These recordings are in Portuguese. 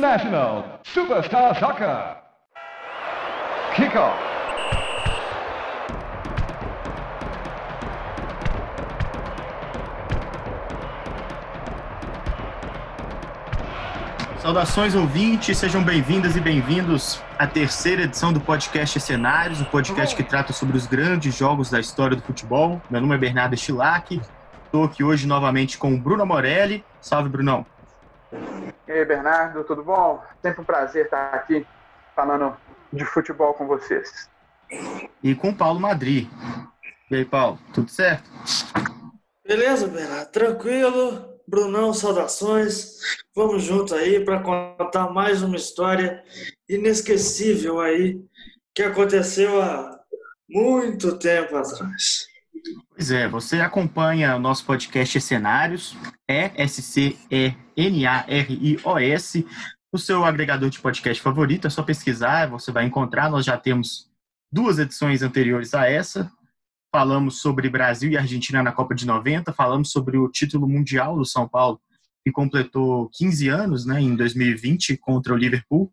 International Superstar Soccer. Kickoff. Saudações ouvintes, sejam bem-vindas e bem-vindos à terceira edição do podcast Cenários, o um podcast que trata sobre os grandes jogos da história do futebol. Meu nome é Bernardo Stilac, estou aqui hoje novamente com o Bruno Morelli. Salve, Brunão. E aí, Bernardo, tudo bom? Sempre um prazer estar aqui falando de futebol com vocês. E com o Paulo Madri. E aí, Paulo, tudo certo? Beleza, Bernardo, tranquilo. Brunão, saudações. Vamos junto aí para contar mais uma história inesquecível aí que aconteceu há muito tempo atrás. Pois é, você acompanha o nosso podcast Cenários, E-S-C-E-N-A-R-I-O-S, o seu agregador de podcast favorito, é só pesquisar, você vai encontrar. Nós já temos duas edições anteriores a essa, falamos sobre Brasil e Argentina na Copa de 90, falamos sobre o título mundial do São Paulo, que completou 15 anos né, em 2020 contra o Liverpool.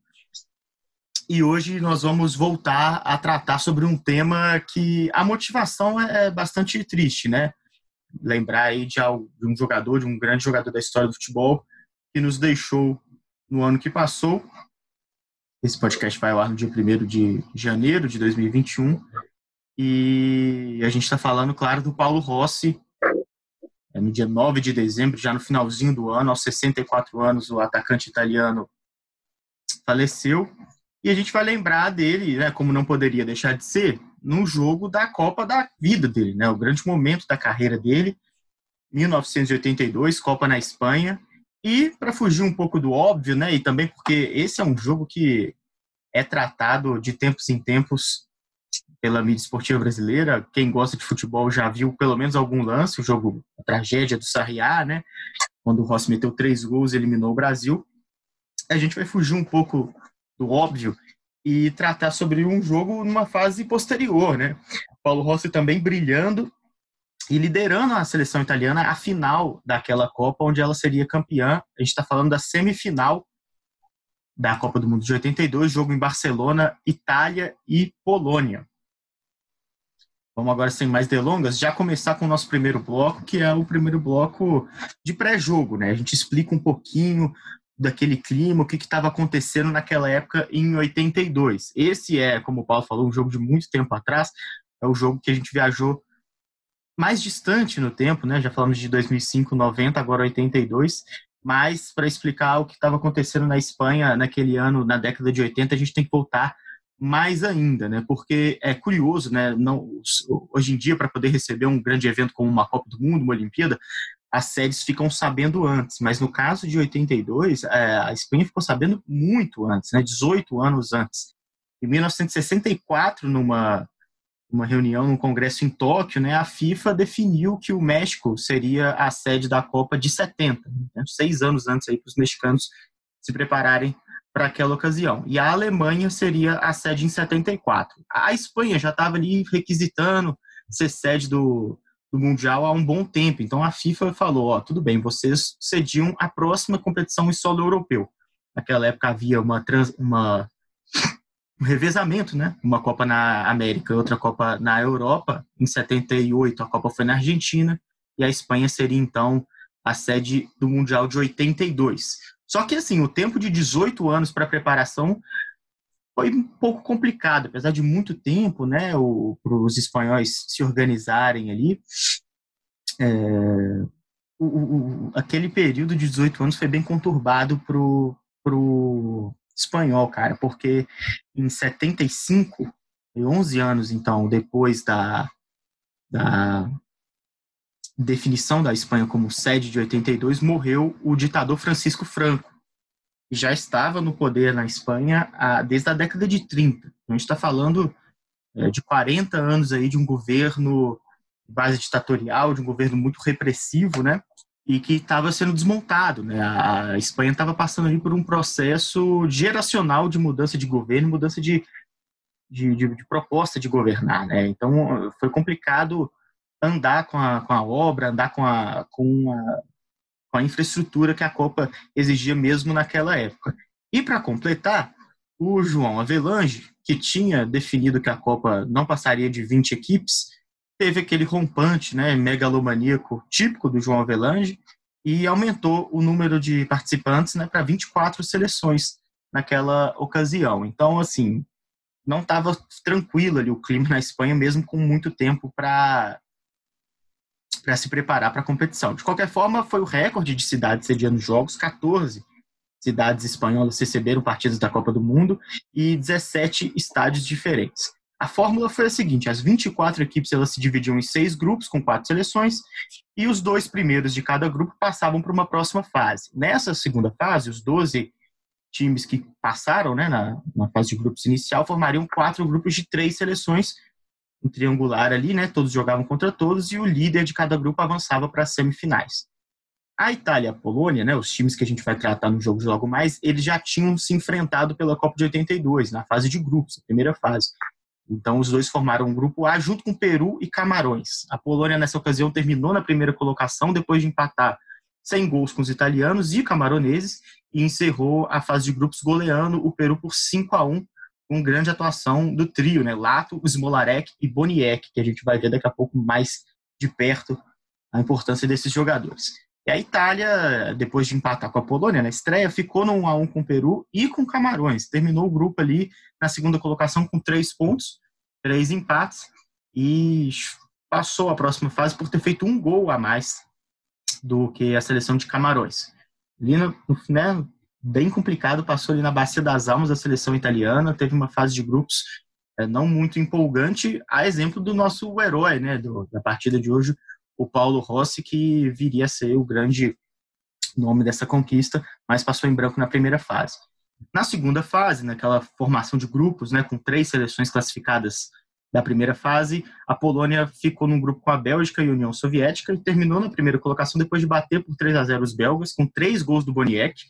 E hoje nós vamos voltar a tratar sobre um tema que a motivação é bastante triste, né? Lembrar aí de um jogador, de um grande jogador da história do futebol, que nos deixou no ano que passou. Esse podcast vai ao ar no dia 1 de janeiro de 2021. E a gente está falando, claro, do Paulo Rossi. É no dia 9 de dezembro, já no finalzinho do ano, aos 64 anos, o atacante italiano faleceu. E a gente vai lembrar dele, né, como não poderia deixar de ser, no jogo da Copa da vida dele, né, o grande momento da carreira dele, 1982, Copa na Espanha. E para fugir um pouco do óbvio, né, e também porque esse é um jogo que é tratado de tempos em tempos pela mídia esportiva brasileira. Quem gosta de futebol já viu pelo menos algum lance, o jogo, a tragédia do Sarriá, né? Quando o Rossi meteu três gols eliminou o Brasil. A gente vai fugir um pouco do óbvio e tratar sobre um jogo numa fase posterior, né? Paulo Rossi também brilhando e liderando a seleção italiana à final daquela Copa, onde ela seria campeã. A gente está falando da semifinal da Copa do Mundo de 82, jogo em Barcelona, Itália e Polônia. Vamos agora, sem mais delongas, já começar com o nosso primeiro bloco, que é o primeiro bloco de pré-jogo, né? A gente explica um pouquinho daquele clima, o que estava acontecendo naquela época em 82. Esse é, como o Paulo falou, um jogo de muito tempo atrás, é o jogo que a gente viajou mais distante no tempo, né? Já falamos de 2005, 90, agora 82. Mas para explicar o que estava acontecendo na Espanha naquele ano, na década de 80, a gente tem que voltar mais ainda, né? Porque é curioso, né? Não, hoje em dia, para poder receber um grande evento como uma Copa do Mundo, uma Olimpíada, as sedes ficam sabendo antes. Mas no caso de 82, é, a Espanha ficou sabendo muito antes, né? 18 anos antes. Em 1964, numa uma reunião num congresso em Tóquio, né, a FIFA definiu que o México seria a sede da Copa de 70, né, seis anos antes para os mexicanos se prepararem para aquela ocasião. E a Alemanha seria a sede em 74. A Espanha já estava ali requisitando ser sede do, do Mundial há um bom tempo. Então a FIFA falou: ó, tudo bem, vocês cediam a próxima competição em solo europeu. Naquela época havia uma, trans, uma um revezamento, né? Uma Copa na América e outra Copa na Europa. Em 78 a Copa foi na Argentina e a Espanha seria então a sede do Mundial de 82. Só que, assim, o tempo de 18 anos para preparação foi um pouco complicado, apesar de muito tempo, né, para os espanhóis se organizarem ali. É, o, o, aquele período de 18 anos foi bem conturbado para o espanhol, cara, porque em 75, 11 anos, então, depois da, da definição da Espanha como sede de 82, morreu o ditador Francisco Franco, já estava no poder na Espanha desde a década de 30. Então, a gente está falando é, de 40 anos aí de um governo base ditatorial, de um governo muito repressivo, né? E que estava sendo desmontado, né? A Espanha estava passando ali por um processo geracional de mudança de governo, mudança de, de, de, de proposta de governar, né? Então, foi complicado andar com a, com a obra, andar com a, com, a, com a infraestrutura que a Copa exigia mesmo naquela época. E para completar, o João Avelange, que tinha definido que a Copa não passaria de 20 equipes, teve aquele rompante, né, megalomaníaco típico do João Avelange e aumentou o número de participantes né, para 24 seleções naquela ocasião. Então, assim, não estava tranquilo ali o clima na Espanha, mesmo com muito tempo para para se preparar para a competição. De qualquer forma, foi o recorde de cidades sediando jogos, 14 cidades espanholas receberam partidas da Copa do Mundo e 17 estádios diferentes. A fórmula foi a seguinte: as 24 equipes elas se dividiam em seis grupos com quatro seleções e os dois primeiros de cada grupo passavam para uma próxima fase. Nessa segunda fase, os 12 times que passaram né, na, na fase de grupos inicial formariam quatro grupos de três seleções, um triangular ali, né? Todos jogavam contra todos e o líder de cada grupo avançava para as semifinais. A Itália e a Polônia, né, os times que a gente vai tratar no jogo logo mais, eles já tinham se enfrentado pela Copa de 82, na fase de grupos, a primeira fase. Então, os dois formaram um grupo A junto com Peru e Camarões. A Polônia, nessa ocasião, terminou na primeira colocação, depois de empatar sem gols com os italianos e camaroneses, e encerrou a fase de grupos goleando o Peru por 5 a 1 com grande atuação do trio, né? Lato, Smolarek e Boniek, que a gente vai ver daqui a pouco mais de perto a importância desses jogadores. E a Itália, depois de empatar com a Polônia na estreia, ficou no 1 a 1 com o Peru e com Camarões. Terminou o grupo ali na segunda colocação com três pontos, três empates e passou a próxima fase por ter feito um gol a mais do que a seleção de Camarões. Ali, no, né, bem complicado, passou ali na Bacia das Almas a seleção italiana, teve uma fase de grupos é, não muito empolgante, a exemplo do nosso herói né, do, da partida de hoje, o Paulo Rossi, que viria a ser o grande nome dessa conquista, mas passou em branco na primeira fase. Na segunda fase, naquela formação de grupos, né, com três seleções classificadas da primeira fase, a Polônia ficou num grupo com a Bélgica e a União Soviética e terminou na primeira colocação depois de bater por 3 a 0 os belgas, com três gols do Boniek,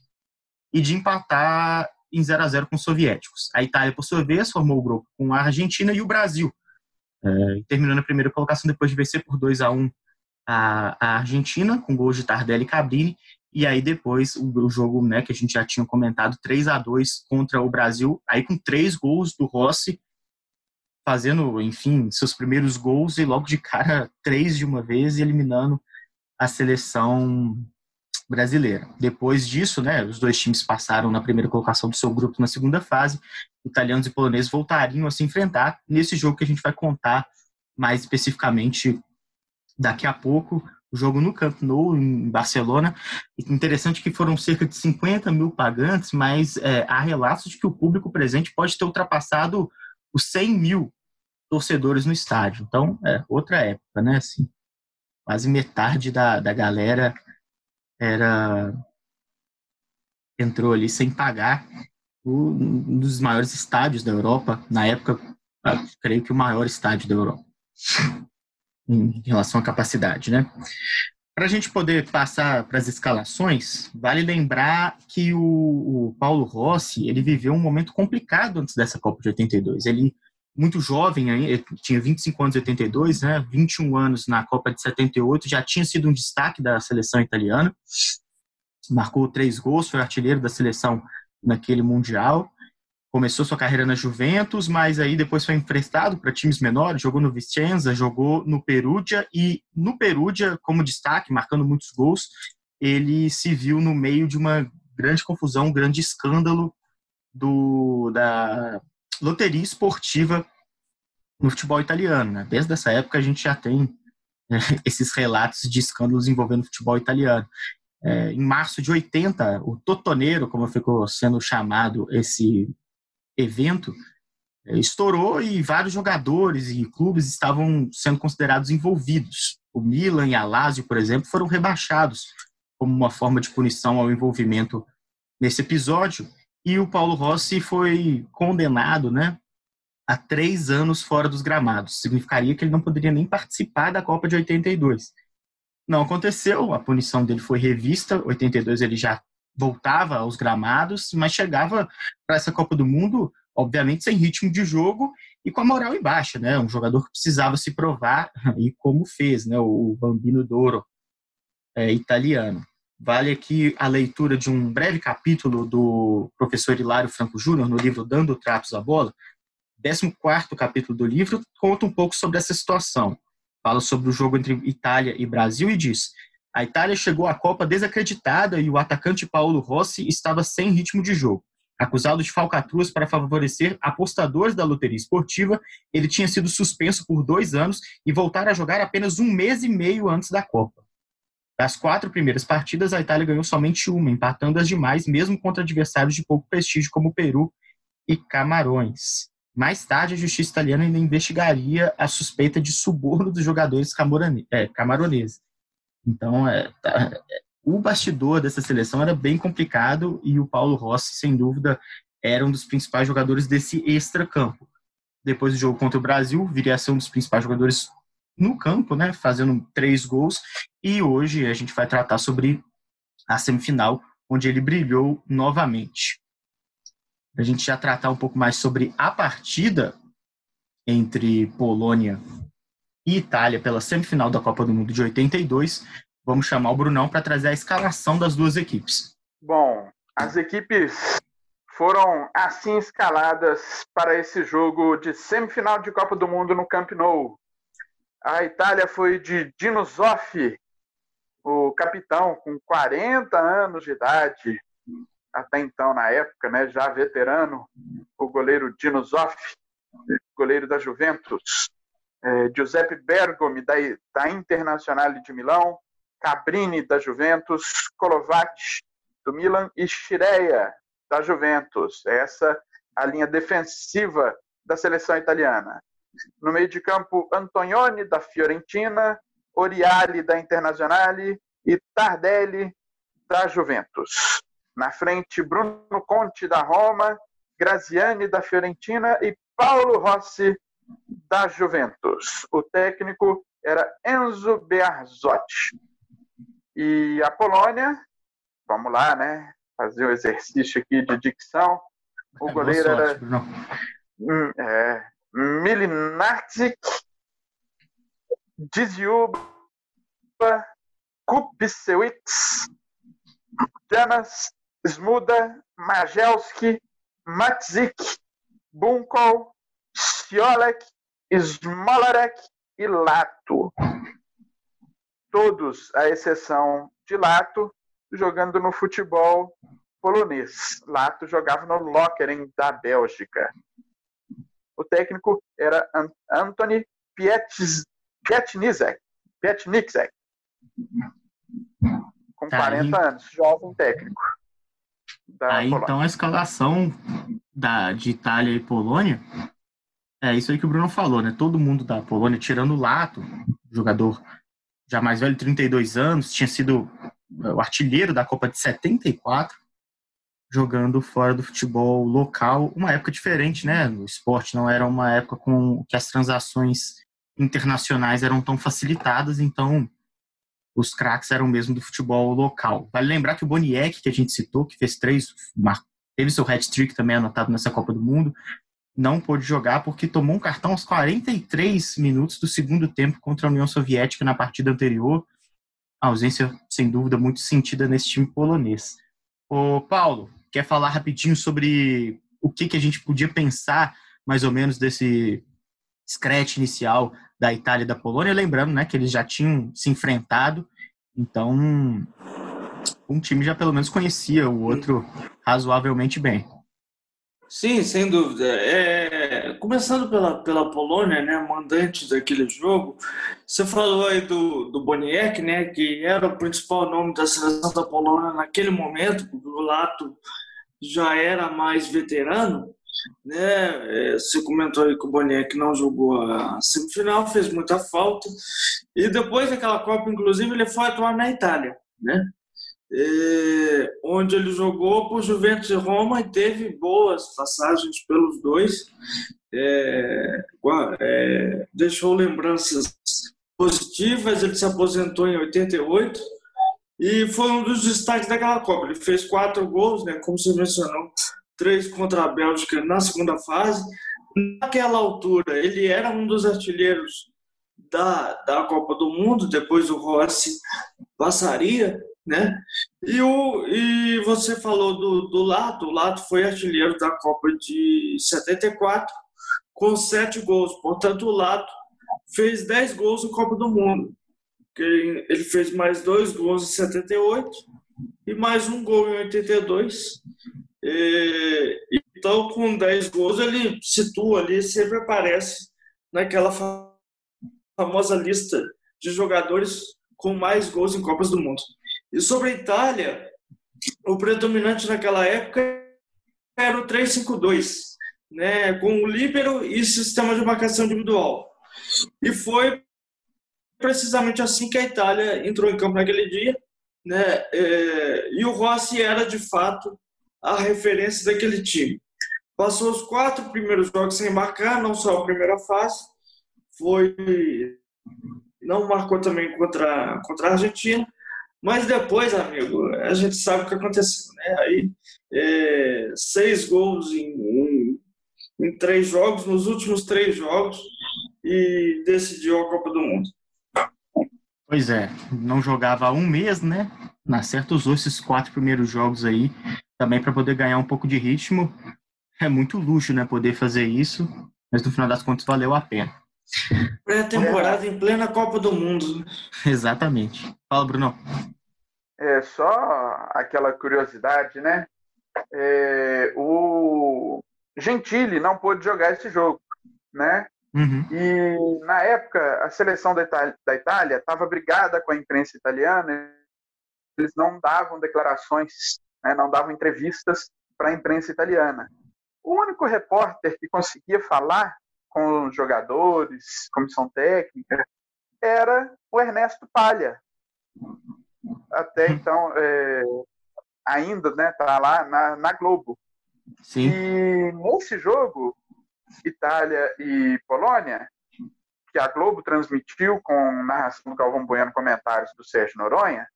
e de empatar em 0 a 0 com os soviéticos. A Itália, por sua vez, formou o grupo com a Argentina e o Brasil, é, terminou na primeira colocação depois de vencer por 2 a 1 a, a Argentina, com gols de Tardelli e Cabrini, e aí depois o, o, jogo né, que a gente já tinha comentado, 3 a 2 contra o Brasil, aí com três gols do Rossi, fazendo, enfim, seus primeiros gols e logo de cara três de uma vez e eliminando a seleção brasileira. Depois disso, né, os dois times passaram na primeira colocação do seu grupo na segunda fase. Italianos e poloneses voltariam a se enfrentar nesse jogo que a gente vai contar mais especificamente daqui a pouco, o jogo no Camp Nou, em Barcelona. Interessante que foram cerca de 50 mil pagantes, mas é, há relatos de que o público presente pode ter ultrapassado os 100 mil torcedores no estádio. Então, é outra época, né? Assim, quase metade da, da galera era entrou ali sem pagar um dos maiores estádios da Europa na época creio que o maior estádio da Europa em relação à capacidade, né? Para a gente poder passar para as escalações, vale lembrar que o, o, Paulo Rossi ele viveu um momento complicado antes dessa Copa de 82. Ele muito jovem, tinha 25 anos em 82, né? 21 anos na Copa de 78, já tinha sido um destaque da seleção italiana. Marcou três gols, foi artilheiro da seleção naquele mundial começou sua carreira na Juventus, mas aí depois foi emprestado para times menores, jogou no Vicenza, jogou no Perugia e no Perugia, como destaque, marcando muitos gols, ele se viu no meio de uma grande confusão, um grande escândalo do, da loteria esportiva no futebol italiano. Né? Desde essa época a gente já tem né, esses relatos de escândalos envolvendo o futebol italiano. É, em março de 80, o Totoneiro, como ficou sendo chamado esse evento é, estourou e vários jogadores e clubes estavam sendo considerados envolvidos. O Milan e a Lazio, por exemplo, foram rebaixados como uma forma de punição ao envolvimento nesse episódio. E o Paulo Rossi foi condenado né, a três anos fora dos gramados. Significaria que ele não poderia nem participar da Copa de 82. Não aconteceu, a punição dele foi revista. 82 ele já voltava aos gramados, mas chegava para essa Copa do Mundo, obviamente, sem ritmo de jogo e com a moral em baixa, né? Um jogador que precisava se provar e como fez, né? O Bambino Doro é, italiano. Vale aqui a leitura de um breve capítulo do professor Hilário Franco Júnior no livro Dando Tratos à Bola. 14 capítulo do livro conta um pouco sobre essa situação. Fala sobre o jogo entre Itália e Brasil e diz: a Itália chegou à Copa desacreditada e o atacante Paulo Rossi estava sem ritmo de jogo. Acusado de falcatruas para favorecer apostadores da loteria esportiva, ele tinha sido suspenso por dois anos e voltar a jogar apenas um mês e meio antes da Copa. Das quatro primeiras partidas, a Itália ganhou somente uma, empatando as demais, mesmo contra adversários de pouco prestígio como Peru e Camarões. Mais tarde, a justiça italiana ainda investigaria a suspeita de suborno dos jogadores é, camaroneses. Então, é, tá, o bastidor dessa seleção era bem complicado e o Paulo Rossi, sem dúvida, era um dos principais jogadores desse extra-campo. Depois do jogo contra o Brasil, viria a ser um dos principais jogadores no campo, né, fazendo três gols. E hoje a gente vai tratar sobre a semifinal, onde ele brilhou novamente. A gente já tratar um pouco mais sobre a partida entre Polônia e Itália pela semifinal da Copa do Mundo de 82. Vamos chamar o Brunão para trazer a escalação das duas equipes. Bom, as equipes foram assim escaladas para esse jogo de semifinal de Copa do Mundo no Camp Nou. A Itália foi de Dino Zoff, o capitão com 40 anos de idade, até então na época, né, já veterano, o goleiro Dino Zoff, goleiro da Juventus é, Giuseppe Bergomi, da, da Internacional de Milão, Cabrini, da Juventus, Kolovac, do Milan, e Scirea, da Juventus. Essa a linha defensiva da seleção italiana. No meio de campo, Antonioni, da Fiorentina, Oriali, da Internazionale e Tardelli, da Juventus. Na frente, Bruno Conte, da Roma, Graziani, da Fiorentina e Paulo Rossi, da Juventus. O técnico era Enzo Bearzotti. E a Polônia, vamos lá, né? Fazer o um exercício aqui de dicção. O é goleiro era hum, é, Milinarczyk, Dziuba, Kupisiewicz, Janas, Smuda, Majelski, Matzik, Bunkol, Ciolek, Smolarek e Lato. Todos, à exceção de Lato, jogando no futebol polonês. Lato jogava no Lokeren da Bélgica. O técnico era Antony Pietnizek, Pietnizek com tá 40 aí, anos, jovem técnico. aí, então, a escalação da, de Itália e Polônia é isso aí que o Bruno falou, né? Todo mundo da Polônia, tirando o Lato, jogador já mais velho, 32 anos, tinha sido o artilheiro da Copa de 74, jogando fora do futebol local, uma época diferente, né? O esporte não era uma época com que as transações internacionais eram tão facilitadas, então os craques eram mesmo do futebol local. Vale lembrar que o Boniek, que a gente citou, que fez três, teve seu hat-trick também anotado nessa Copa do Mundo, não pôde jogar porque tomou um cartão aos 43 minutos do segundo tempo contra a União Soviética na partida anterior. A ausência, sem dúvida, muito sentida nesse time polonês. Ô, Paulo, quer falar rapidinho sobre o que, que a gente podia pensar, mais ou menos, desse scratch inicial da Itália e da Polônia? Lembrando né, que eles já tinham se enfrentado, então um time já pelo menos conhecia o outro razoavelmente bem. Sim, sem dúvida. É, começando pela, pela Polônia, né, mandante daquele jogo, você falou aí do, do Boniek, né, que era o principal nome da seleção da Polônia naquele momento, porque o Lato já era mais veterano, né? É, você comentou aí que o Boniek não jogou a semifinal, fez muita falta, e depois daquela Copa, inclusive, ele foi atuar na Itália, né? É, onde ele jogou por Juventus e Roma e teve boas passagens pelos dois. É, é, deixou lembranças positivas. Ele se aposentou em 88 e foi um dos destaques daquela Copa. Ele fez quatro gols, né, como você mencionou, três contra a Bélgica na segunda fase. Naquela altura, ele era um dos artilheiros da, da Copa do Mundo, depois o Rossi passaria né? E, o, e você falou do, do Lato, o Lato foi artilheiro da Copa de 74 com sete gols, portanto o Lato fez 10 gols na Copa do Mundo. Ele fez mais dois gols em 78 e mais um gol em 82. E, então, com 10 gols, ele situa ali, sempre aparece naquela famosa lista de jogadores com mais gols em Copas do Mundo. E sobre a Itália, o predominante naquela época era o 3-5-2, né, com o líbero e sistema de marcação individual. E foi precisamente assim que a Itália entrou em campo naquele dia, né, é, e o Rossi era de fato a referência daquele time. Passou os quatro primeiros jogos sem marcar, não só a primeira fase, foi não marcou também contra, contra a Argentina, mas depois, amigo, a gente sabe o que aconteceu, né? Aí, é, seis gols em, em, em, três jogos, nos últimos três jogos, e decidiu a Copa do Mundo. Pois é, não jogava há um mês, né? Na certa usou esses quatro primeiros jogos aí também para poder ganhar um pouco de ritmo. É muito luxo, né? Poder fazer isso, mas no final das contas valeu a pena. Pré-temporada em plena Copa do Mundo. Exatamente. Fala, Bruno. É só aquela curiosidade, né? É, o Gentili não pôde jogar esse jogo, né? Uhum. E na época a seleção da Itália estava brigada com a imprensa italiana. Eles não davam declarações, né? não davam entrevistas para a imprensa italiana. O único repórter que conseguia falar com os jogadores, comissão técnica, era o Ernesto Palha. Até então, é, ainda né, tá lá na, na Globo. Sim. E nesse jogo, Itália e Polônia, que a Globo transmitiu com narração do Galvão Bueno, comentários do Sérgio Noronha,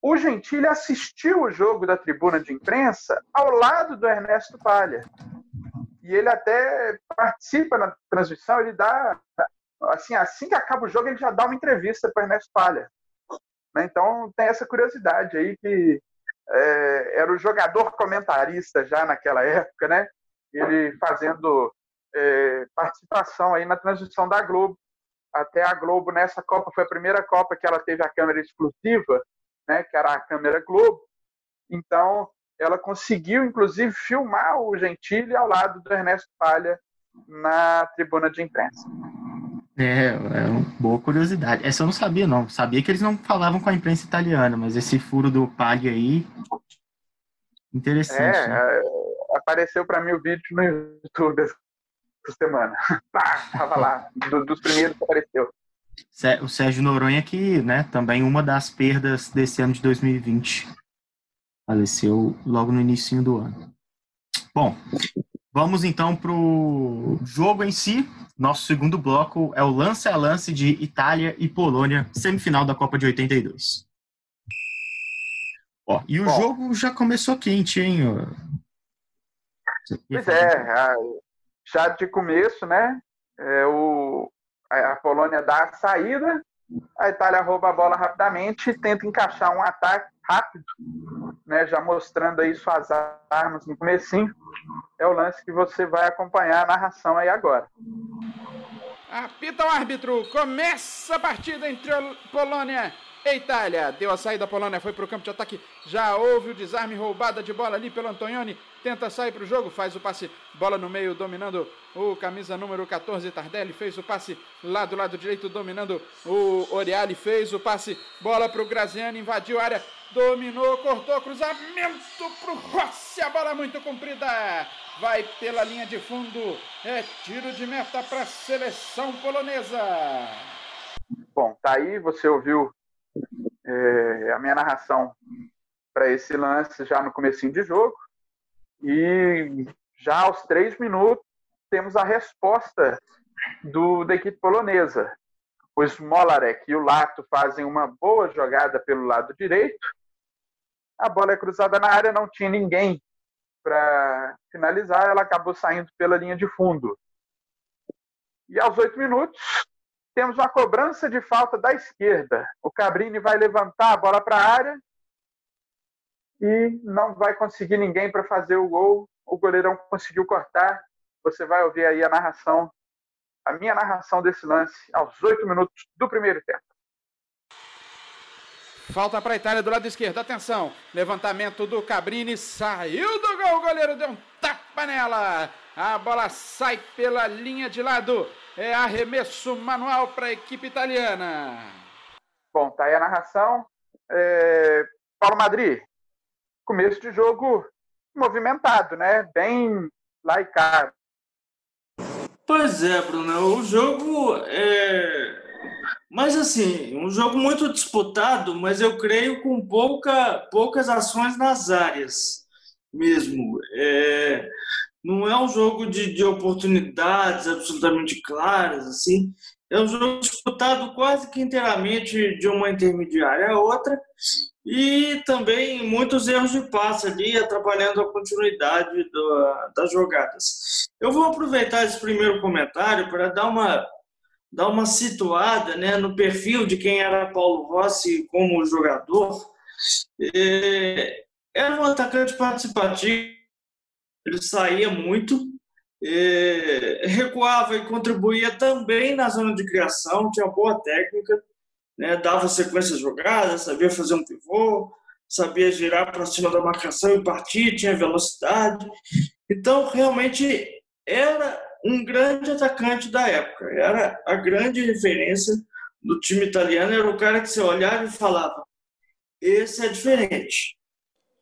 o Gentili assistiu o jogo da tribuna de imprensa ao lado do Ernesto Palha e ele até participa na transmissão, ele dá assim, assim que acaba o jogo, ele já dá uma entrevista para Ernesto Palha. Né? Então tem essa curiosidade aí que é, era o jogador comentarista já naquela época, né? Ele fazendo é, participação aí na transmissão da Globo. Até a Globo nessa Copa foi a primeira Copa que ela teve a câmera exclusiva, né? Que era a câmera Globo. Então ela conseguiu, inclusive, filmar o Gentili ao lado do Ernesto Palha na tribuna de imprensa. É, é uma boa curiosidade. Essa eu não sabia, não. Sabia que eles não falavam com a imprensa italiana, mas esse furo do Palha aí. Interessante. É, né? apareceu para mim o vídeo no YouTube essa semana. Ah, tava lá, do, dos primeiros que apareceu. O Sérgio Noronha, que né, também uma das perdas desse ano de 2020. Faleceu logo no início do ano. Bom, vamos então para o jogo em si. Nosso segundo bloco é o lance a lance de Itália e Polônia, semifinal da Copa de 82. Ó, e o Bom, jogo já começou quente, hein? Pois é, já de começo, né? É, o, a Polônia dá a saída, a Itália rouba a bola rapidamente e tenta encaixar um ataque rápido, né, já mostrando aí suas armas no comecinho. É o lance que você vai acompanhar a narração aí agora. Apita o árbitro, começa a partida entre Polônia e Itália. Deu a saída, a Polônia foi para o campo de ataque. Já houve o desarme, roubada de bola ali pelo Antonioni. Tenta sair para o jogo, faz o passe, bola no meio, dominando o camisa número 14, Tardelli. Fez o passe lá do lado direito, dominando o Oriali. Fez o passe, bola para o Graziani, invadiu a área, dominou, cortou, cruzamento para o Rossi. A bola muito comprida vai pela linha de fundo. É tiro de meta para a seleção polonesa. Bom, tá aí, você ouviu é, a minha narração para esse lance já no comecinho de jogo. E já aos três minutos temos a resposta do, da equipe polonesa. O Smolarek e o Lato fazem uma boa jogada pelo lado direito. A bola é cruzada na área, não tinha ninguém para finalizar, ela acabou saindo pela linha de fundo. E aos oito minutos, temos uma cobrança de falta da esquerda. O Cabrini vai levantar a bola para a área e não vai conseguir ninguém para fazer o gol. O goleirão conseguiu cortar. Você vai ouvir aí a narração, a minha narração desse lance aos oito minutos do primeiro tempo. Falta para a Itália do lado esquerdo. Atenção. Levantamento do Cabrini. Saiu do gol. O goleiro deu um tapa nela. A bola sai pela linha de lado. É arremesso manual para a equipe italiana. Bom, tá aí a narração. É... Paulo Madrid. Começo de jogo movimentado, né? Bem laicado. Pois é, Bruno. O jogo é mas assim, um jogo muito disputado, mas eu creio com pouca, poucas ações nas áreas mesmo. É, não é um jogo de, de oportunidades absolutamente claras, assim. É um jogo disputado quase que inteiramente de uma intermediária a outra e também muitos erros de passe ali, atrapalhando a continuidade do, das jogadas. Eu vou aproveitar esse primeiro comentário para dar uma dar uma situada né, no perfil de quem era Paulo Rossi como jogador. É, era um atacante participativo, ele saía muito, é, recuava e contribuía também na zona de criação, tinha boa técnica, né, dava sequência jogada, sabia fazer um pivô, sabia girar para cima da marcação e partir, tinha velocidade. Então, realmente, era um grande atacante da época. Era a grande referência do time italiano. Era o cara que você olhava e falava: esse é diferente.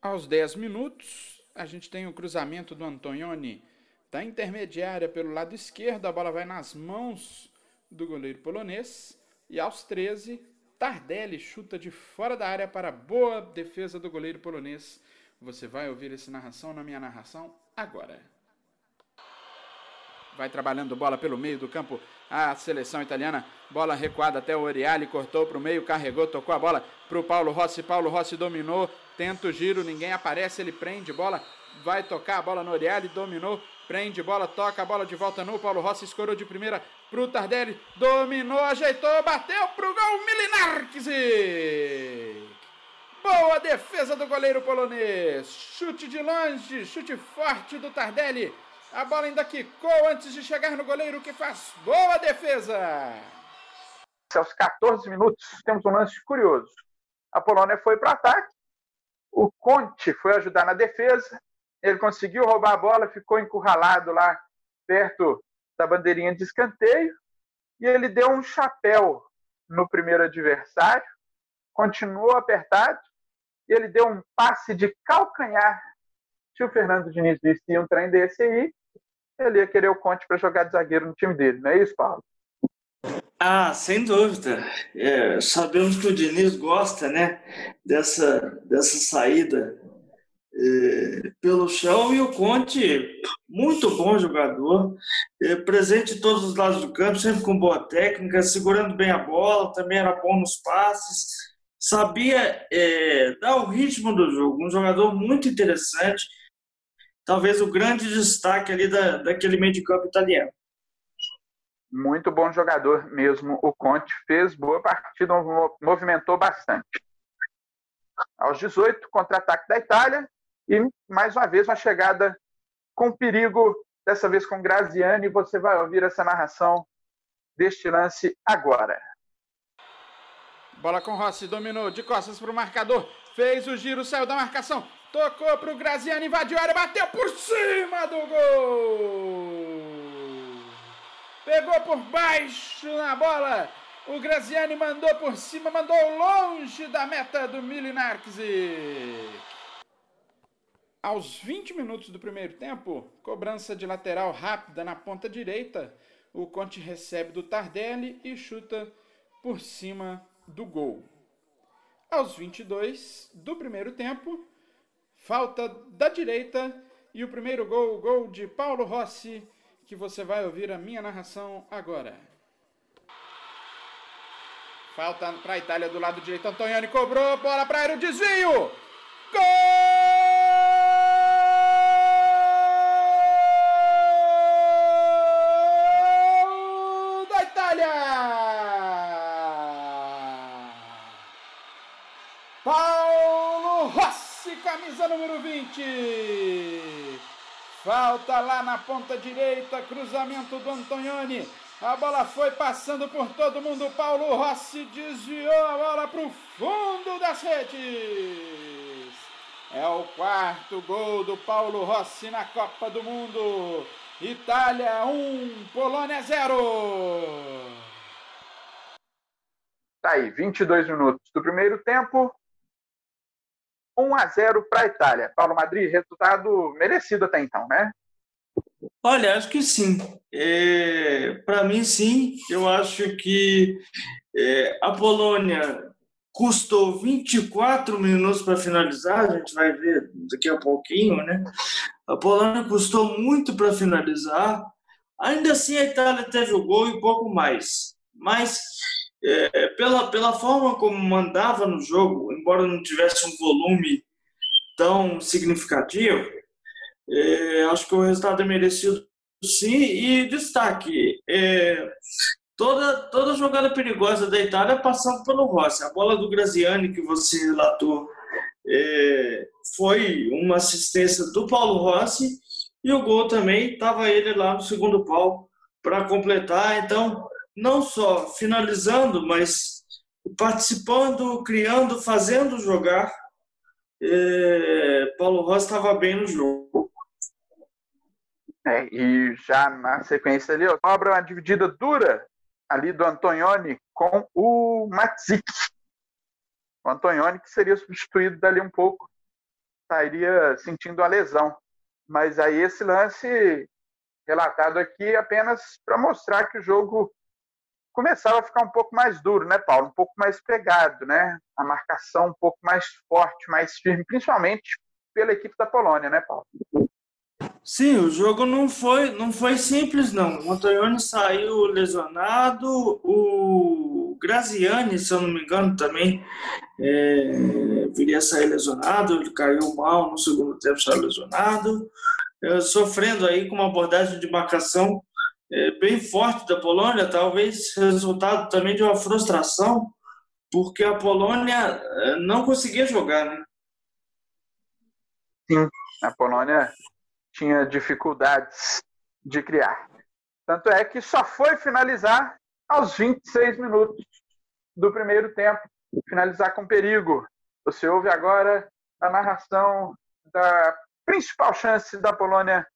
Aos 10 minutos, a gente tem o cruzamento do Antonioni da intermediária pelo lado esquerdo. A bola vai nas mãos do goleiro polonês. E aos 13, Tardelli chuta de fora da área para boa defesa do goleiro polonês. Você vai ouvir essa narração na minha narração agora. Vai trabalhando bola pelo meio do campo. A seleção italiana. Bola recuada até o Oriali. Cortou para o meio, carregou, tocou a bola para o Paulo Rossi. Paulo Rossi dominou. Tenta o giro, ninguém aparece. Ele prende bola. Vai tocar a bola no Oriali. Dominou. Prende bola, toca a bola de volta no Paulo Rossi. Escorou de primeira para o Tardelli. Dominou, ajeitou, bateu para o gol. Milinarques. Boa defesa do goleiro polonês. Chute de longe, chute forte do Tardelli. A bola ainda quicou antes de chegar no goleiro que faz boa defesa. Aos 14 minutos, temos um lance curioso. A Polônia foi para o ataque. O Conte foi ajudar na defesa. Ele conseguiu roubar a bola, ficou encurralado lá perto da bandeirinha de escanteio. E ele deu um chapéu no primeiro adversário. Continuou apertado. E ele deu um passe de calcanhar. Se o Fernando Diniz visse um trem desse aí, ele ia querer o Conte para jogar de zagueiro no time dele, não é isso, Paulo? Ah, sem dúvida. É, sabemos que o Diniz gosta, né, dessa, dessa saída é, pelo chão e o Conte, muito bom jogador, é, presente em todos os lados do campo, sempre com boa técnica, segurando bem a bola, também era bom nos passes, sabia é, dar o ritmo do jogo, um jogador muito interessante talvez o grande destaque ali da, daquele meio de campo italiano. Muito bom jogador mesmo. O Conte fez boa partida, movimentou bastante. Aos 18, contra-ataque da Itália. E mais uma vez uma chegada com perigo, dessa vez com Graziani. Você vai ouvir essa narração deste lance agora. Bola com Rossi, dominou de costas para o marcador. Fez o giro, saiu da marcação. Tocou pro Graziano, invadiu a área, bateu por cima do gol! Pegou por baixo na bola. O Graziani mandou por cima, mandou longe da meta do Milinarczyk. Aos 20 minutos do primeiro tempo, cobrança de lateral rápida na ponta direita, o Conte recebe do Tardelli e chuta por cima do gol. Aos 22 do primeiro tempo, falta da direita e o primeiro gol, gol de Paulo Rossi, que você vai ouvir a minha narração agora. Falta para a Itália do lado direito, Antonioni cobrou, bola para o desvio! Gol! Camisa número 20. Falta lá na ponta direita, cruzamento do Antonioni. A bola foi passando por todo mundo. Paulo Rossi desviou a bola para o fundo das redes. É o quarto gol do Paulo Rossi na Copa do Mundo. Itália 1, Polônia 0. Tá aí, 22 minutos do primeiro tempo. 1 a 0 para a Itália. Paulo Madrid, resultado merecido até então, né? Olha, acho que sim. É, Para mim, sim. Eu acho que é, a Polônia custou 24 minutos para finalizar, a gente vai ver daqui a pouquinho, né? A Polônia custou muito para finalizar. Ainda assim, a Itália teve o gol e pouco mais. Mas, é, pela, pela forma como mandava no jogo, embora não tivesse um volume tão significativo, é, acho que o resultado é merecido sim. E destaque: é, toda, toda jogada perigosa da Itália passando pelo Rossi. A bola do Graziani, que você relatou, é, foi uma assistência do Paulo Rossi. E o gol também estava ele lá no segundo pau para completar. Então, não só finalizando, mas participando, criando, fazendo jogar. É, Paulo Rossi estava bem no jogo. É, e já na sequência ali, ó, sobra uma dividida dura ali do Antonioni com o Matzik. O Antonioni que seria substituído dali um pouco, estaria sentindo a lesão. Mas aí esse lance relatado aqui apenas para mostrar que o jogo começava a ficar um pouco mais duro, né, Paulo? Um pouco mais pegado, né? A marcação um pouco mais forte, mais firme, principalmente pela equipe da Polônia, né, Paulo? Sim, o jogo não foi, não foi simples, não. O Antonioni saiu lesionado, o Graziani, se eu não me engano, também é, viria a sair lesionado, ele caiu mal no segundo tempo, saiu lesionado, é, sofrendo aí com uma abordagem de marcação é, bem forte da Polônia, talvez resultado também de uma frustração, porque a Polônia é, não conseguia jogar, né? Sim, a Polônia tinha dificuldades de criar. Tanto é que só foi finalizar aos 26 minutos do primeiro tempo finalizar com perigo. Você ouve agora a narração da principal chance da Polônia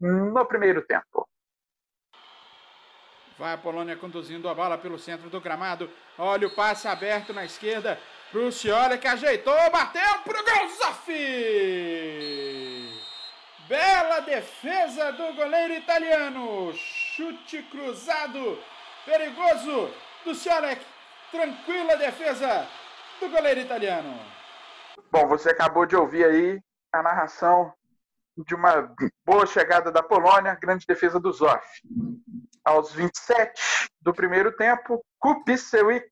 no primeiro tempo. Vai a Polônia conduzindo a bola pelo centro do gramado. Olha o passe aberto na esquerda para o Cioli que ajeitou, bateu para o gol Bela defesa do goleiro italiano. Chute cruzado, perigoso do Ciolek. Tranquila defesa do goleiro italiano. Bom, você acabou de ouvir aí a narração de uma boa chegada da Polônia, grande defesa do Zoff. Aos 27 do primeiro tempo, Kupcevics,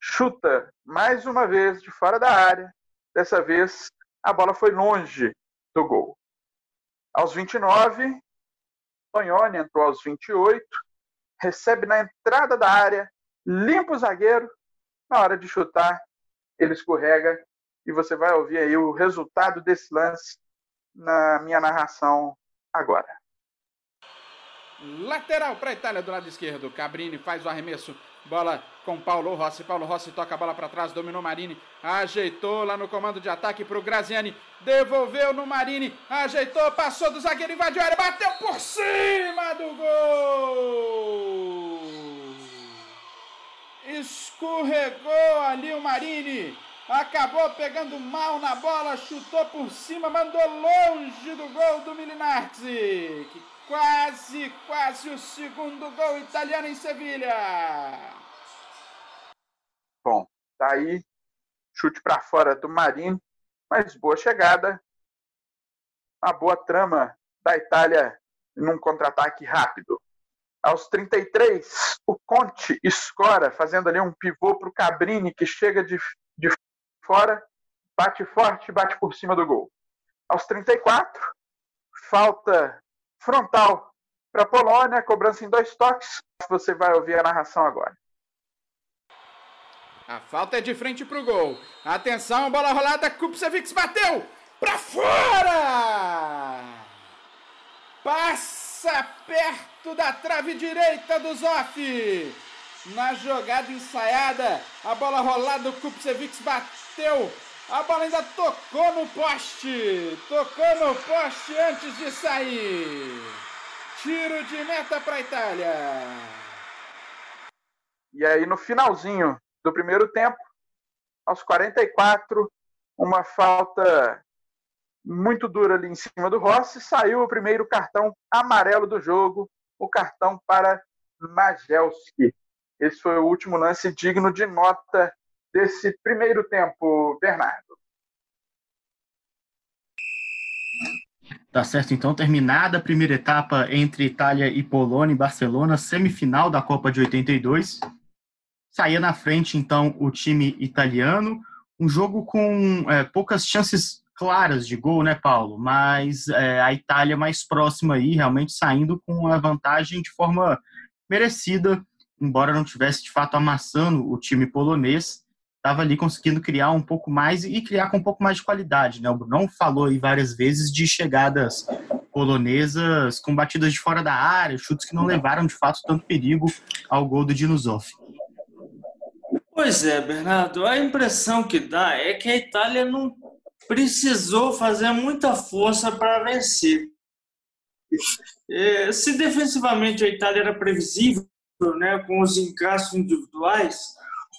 chuta mais uma vez de fora da área. Dessa vez a bola foi longe do gol. Aos 29, Tonhone entrou aos 28, recebe na entrada da área, limpa o zagueiro, na hora de chutar, ele escorrega e você vai ouvir aí o resultado desse lance na minha narração agora. Lateral para a Itália do lado esquerdo. Cabrini faz o arremesso. Bola com Paulo Rossi. Paulo Rossi toca a bola para trás, dominou Marini. Ajeitou lá no comando de ataque para o Graziani. Devolveu no Marini. Ajeitou, passou do zagueiro, invadiu a área, bateu por cima do gol. Escorregou ali o Marini. Acabou pegando mal na bola, chutou por cima, mandou longe do gol do Milinarzi. Quase, quase o segundo gol italiano em Sevilha. Bom, tá aí chute para fora do Marinho, mas boa chegada. Uma boa trama da Itália num contra-ataque rápido. Aos 33, o Conte escora, fazendo ali um pivô para o Cabrini, que chega de, de fora, bate forte, bate por cima do gol. Aos 34, falta frontal para a Polônia, cobrança em dois toques. Você vai ouvir a narração agora. A falta é de frente pro gol. Atenção, bola rolada, Kupcevic bateu! Pra fora! Passa perto da trave direita do Zoff. Na jogada ensaiada, a bola rolada, o Kupcevic bateu. A bola ainda tocou no poste. Tocou no poste antes de sair. Tiro de meta para a Itália. E aí, no finalzinho do primeiro tempo, aos 44, uma falta muito dura ali em cima do Rossi, saiu o primeiro cartão amarelo do jogo, o cartão para Majelski. Esse foi o último lance digno de nota desse primeiro tempo, Bernardo. Tá certo, então, terminada a primeira etapa entre Itália e Polônia em Barcelona, semifinal da Copa de 82. Saía na frente, então, o time italiano. Um jogo com é, poucas chances claras de gol, né, Paulo? Mas é, a Itália mais próxima aí, realmente saindo com a vantagem de forma merecida, embora não tivesse de fato amassando o time polonês estava ali conseguindo criar um pouco mais e criar com um pouco mais de qualidade. Né? O Bruno falou aí várias vezes de chegadas polonesas com batidas de fora da área, chutes que não levaram de fato tanto perigo ao gol do Dinuzov. Pois é, Bernardo, a impressão que dá é que a Itália não precisou fazer muita força para vencer. É, se defensivamente a Itália era previsível, né, com os encaixes individuais,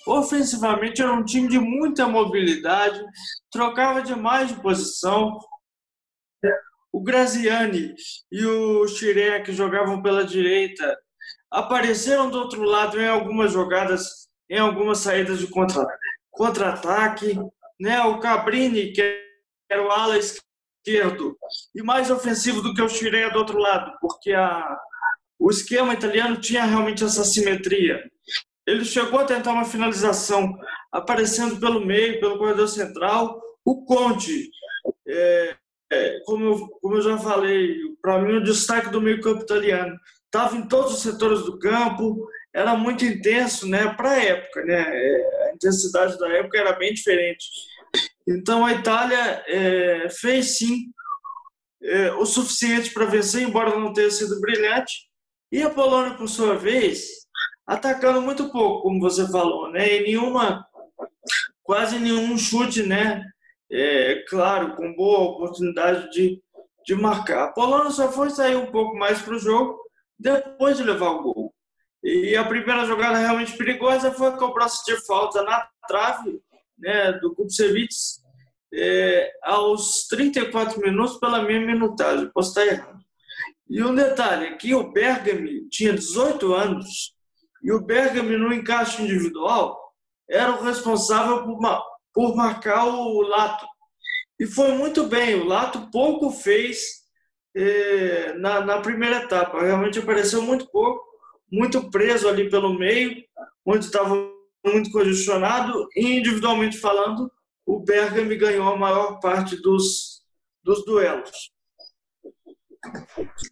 Ofensivamente era um time de muita mobilidade, trocava demais de posição. O Graziani e o Chiré, jogavam pela direita, apareceram do outro lado em algumas jogadas, em algumas saídas de contra-ataque. né? O Cabrini, que era o ala esquerdo, e mais ofensivo do que o Chiré do outro lado, porque a, o esquema italiano tinha realmente essa simetria. Ele chegou a tentar uma finalização aparecendo pelo meio, pelo corredor central. O Conte, é, é, como, eu, como eu já falei, para mim o destaque do meio campo italiano. Estava em todos os setores do campo, era muito intenso né, para a época. Né? É, a intensidade da época era bem diferente. Então a Itália é, fez sim é, o suficiente para vencer, embora não tenha sido brilhante. E a Polônia, por sua vez, atacando muito pouco, como você falou, né? E nenhuma, quase nenhum chute, né? É, claro, com boa oportunidade de, de marcar. A Polônia só foi sair um pouco mais para o jogo depois de levar o gol. E a primeira jogada realmente perigosa foi a cobrança de falta na trave né, do Kupcevic é, aos 34 minutos pela minha minutagem. Posso estar errado. E um detalhe, aqui o Bergami tinha 18 anos e o Bergami, no encaixe individual, era o responsável por, por marcar o Lato. E foi muito bem. O Lato pouco fez eh, na, na primeira etapa. Realmente apareceu muito pouco, muito preso ali pelo meio, onde estava muito congestionado. E individualmente falando, o Bergami ganhou a maior parte dos, dos duelos.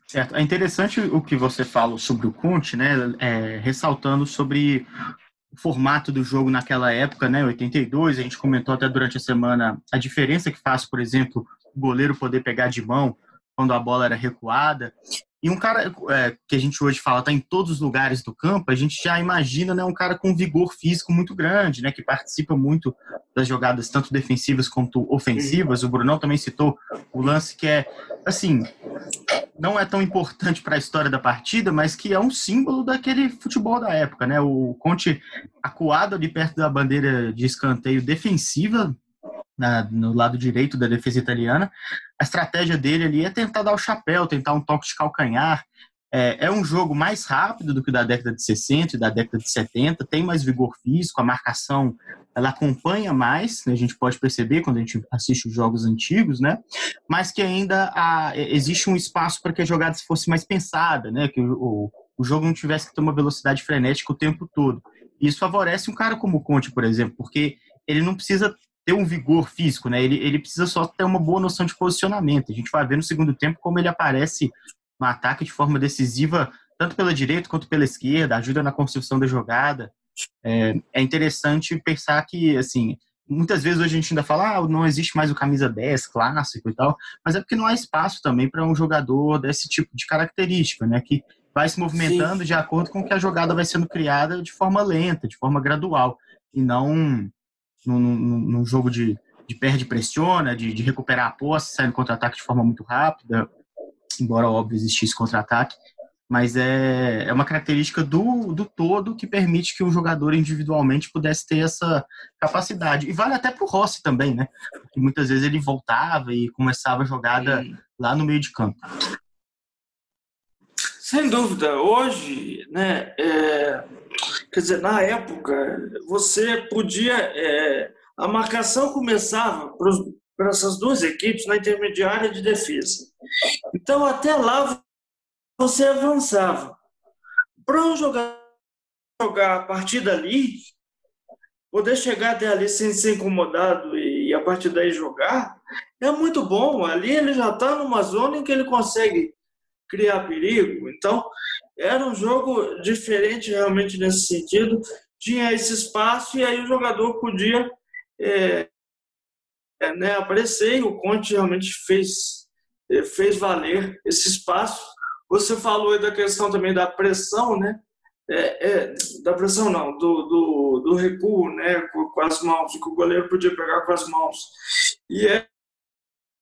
Certo. É interessante o que você fala sobre o Conte, né? É, ressaltando sobre o formato do jogo naquela época, né? 82, a gente comentou até durante a semana a diferença que faz, por exemplo, o goleiro poder pegar de mão quando a bola era recuada. E um cara é, que a gente hoje fala está em todos os lugares do campo, a gente já imagina né, um cara com vigor físico muito grande, né, que participa muito das jogadas, tanto defensivas quanto ofensivas. O Brunão também citou o lance que é, assim, não é tão importante para a história da partida, mas que é um símbolo daquele futebol da época. Né? O Conte acuado ali perto da bandeira de escanteio defensiva na, no lado direito da defesa italiana. A estratégia dele ali é tentar dar o chapéu, tentar um toque de calcanhar. É, é, um jogo mais rápido do que o da década de 60 e da década de 70, tem mais vigor físico, a marcação ela acompanha mais, né, a gente pode perceber quando a gente assiste os jogos antigos, né? Mas que ainda há, existe um espaço para que a jogada fosse mais pensada, né? Que o, o jogo não tivesse que ter uma velocidade frenética o tempo todo. Isso favorece um cara como o Conte, por exemplo, porque ele não precisa ter um vigor físico, né? Ele, ele precisa só ter uma boa noção de posicionamento. A gente vai ver no segundo tempo como ele aparece no ataque de forma decisiva, tanto pela direita quanto pela esquerda, ajuda na construção da jogada. É, é interessante pensar que, assim, muitas vezes hoje a gente ainda fala, ah, não existe mais o camisa 10 clássico e tal, mas é porque não há espaço também para um jogador desse tipo de característica, né? Que vai se movimentando Sim. de acordo com que a jogada vai sendo criada de forma lenta, de forma gradual, e não num, num, num jogo de, de perde pressiona, de, de recuperar a posse, sair no contra-ataque de forma muito rápida, embora óbvio existisse contra-ataque, mas é, é uma característica do, do todo que permite que o jogador individualmente pudesse ter essa capacidade. E vale até para o Rossi também, né? Porque muitas vezes ele voltava e começava a jogada Sim. lá no meio de campo. Sem dúvida. Hoje, né, é, quer dizer, na época, você podia. É, a marcação começava para essas duas equipes na intermediária de defesa. Então, até lá, você avançava. Para um jogador jogar a partir dali, poder chegar até ali sem ser incomodado e a partir daí jogar, é muito bom. Ali ele já está numa zona em que ele consegue criar perigo. Então, era um jogo diferente realmente nesse sentido. Tinha esse espaço e aí o jogador podia é, é, né, aparecer e o Conte realmente fez, é, fez valer esse espaço. Você falou da questão também da pressão, né? É, é, da pressão não, do, do, do recuo, né, com, com, as mãos, que o goleiro podia pegar com as mãos. E é,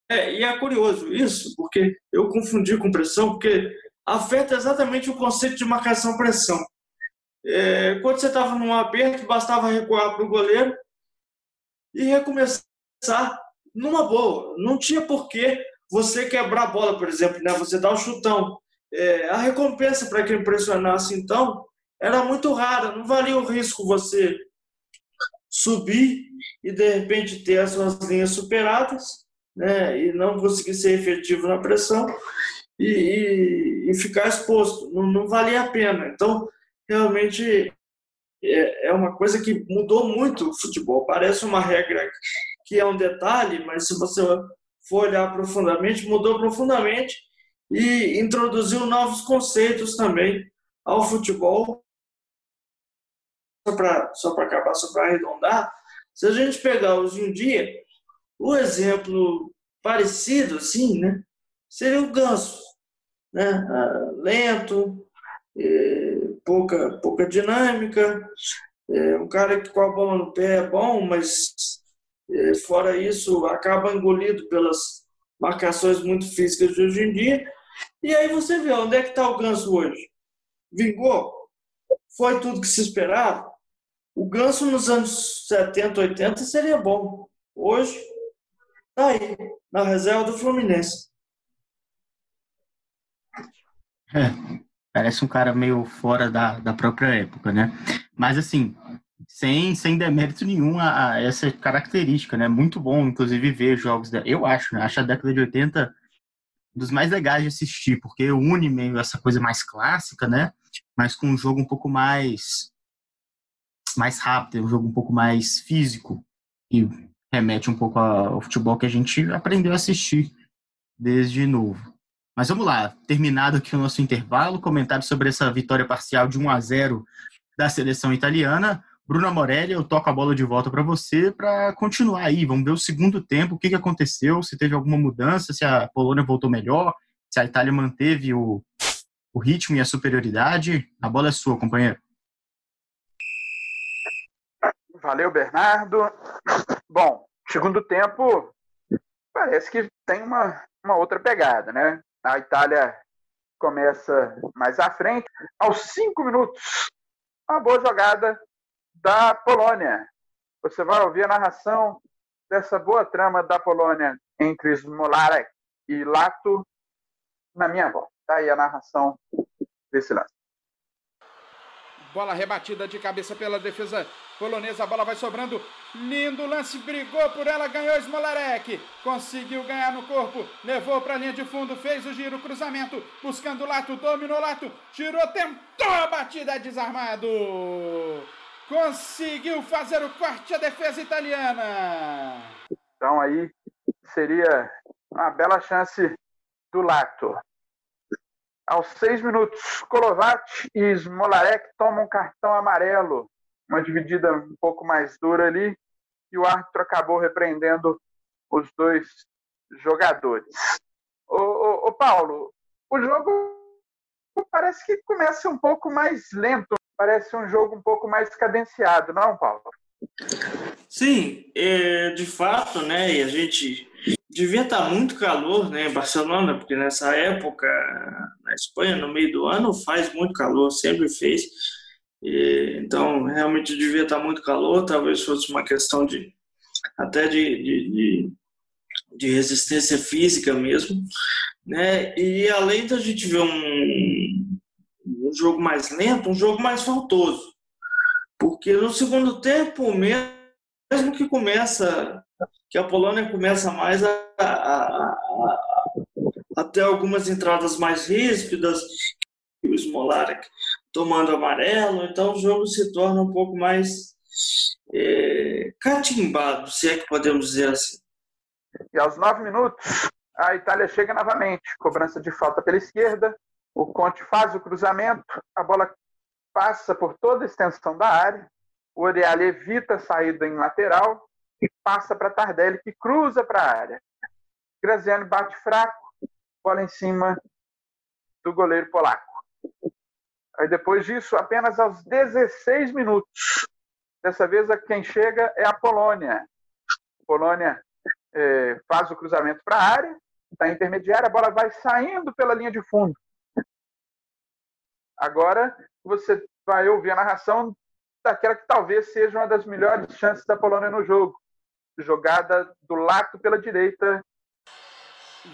é, e é curioso isso, porque eu confundi com pressão, porque afeta exatamente o conceito de marcação-pressão. É, quando você estava num aperto, bastava recuar para o goleiro e recomeçar numa boa. Não tinha porquê você quebrar a bola, por exemplo, né? você o um chutão. É, a recompensa para quem pressionasse, então, era muito rara. Não valia o risco você subir e, de repente, ter as suas linhas superadas né, e não conseguir ser efetivo na pressão e, e, e ficar exposto. Não, não, valia a pena. Então, realmente, é, é uma coisa que mudou muito o futebol. Parece uma regra que é um detalhe, mas se você for olhar profundamente, mudou profundamente e introduziu novos conceitos também ao futebol. Só para só acabar, só para arredondar, se a gente pegar hoje em dia, o exemplo parecido, assim, né, seria o ganso, né, ah, lento, é, pouca, pouca dinâmica, é, um cara que com a bola no pé é bom, mas é, fora isso acaba engolido pelas marcações muito físicas de hoje em dia. E aí você vê onde é que está o ganso hoje. Vingou? Foi tudo que se esperava? O ganso nos anos 70, 80 seria bom. Hoje Tá aí, na reserva do Fluminense. É, parece um cara meio fora da, da própria época, né? Mas assim, sem, sem demérito nenhum a, a, essa característica, né? Muito bom, inclusive, ver jogos. Da, eu acho, né? Acho a década de 80 dos mais legais de assistir, porque une meio essa coisa mais clássica, né? Mas com um jogo um pouco mais mais rápido, um jogo um pouco mais físico. E remete um pouco ao futebol que a gente aprendeu a assistir desde novo. Mas vamos lá, terminado aqui o nosso intervalo, comentário sobre essa vitória parcial de 1 a 0 da seleção italiana. Bruna Morelli, eu toco a bola de volta para você para continuar aí. Vamos ver o segundo tempo, o que, que aconteceu, se teve alguma mudança, se a Polônia voltou melhor, se a Itália manteve o, o ritmo e a superioridade. A bola é sua, companheiro. Valeu, Bernardo. Bom, segundo tempo parece que tem uma, uma outra pegada, né? A Itália começa mais à frente. Aos cinco minutos, uma boa jogada da Polônia. Você vai ouvir a narração dessa boa trama da Polônia entre Smolarek e Lato na minha voz. Tá aí a narração desse lance. Bola rebatida de cabeça pela defesa polonesa. A bola vai sobrando. Lindo lance. Brigou por ela. Ganhou Smolarek. Conseguiu ganhar no corpo. Levou para a linha de fundo. Fez o giro. Cruzamento. Buscando o Lato. Dominou o Lato. Tirou. Tentou a batida. Desarmado. Conseguiu fazer o corte. A defesa italiana. Então aí seria uma bela chance do Lato. Aos seis minutos, Kolovat e Smolarek tomam cartão amarelo uma dividida um pouco mais dura ali, e o árbitro acabou repreendendo os dois jogadores. Ô Paulo, o jogo parece que começa um pouco mais lento, parece um jogo um pouco mais cadenciado, não, Paulo? Sim, é, de fato, né? E a gente devia estar muito calor, né, em Barcelona, porque nessa época na Espanha, no meio do ano, faz muito calor, sempre fez. E, então, realmente devia estar muito calor. Talvez fosse uma questão de até de, de, de, de resistência física mesmo, né? E além da gente ver um, um jogo mais lento, um jogo mais faltoso. Porque no segundo tempo, mesmo que começa, que a Polônia começa mais a, a, a, a ter algumas entradas mais ríspidas, o Smolarek tomando amarelo, então o jogo se torna um pouco mais é, catimbado, se é que podemos dizer assim. E aos nove minutos, a Itália chega novamente, cobrança de falta pela esquerda, o Conte faz o cruzamento, a bola passa por toda a extensão da área, o Oreale evita a saída em lateral passa para Tardelli, que cruza para a área. Graziano bate fraco, bola em cima do goleiro polaco. Aí depois disso, apenas aos 16 minutos, dessa vez quem chega é a Polônia. A Polônia é, faz o cruzamento para a área, está intermediária, a bola vai saindo pela linha de fundo. Agora você vai ouvir a narração daquela que talvez seja uma das melhores chances da Polônia no jogo. Jogada do Lato pela direita.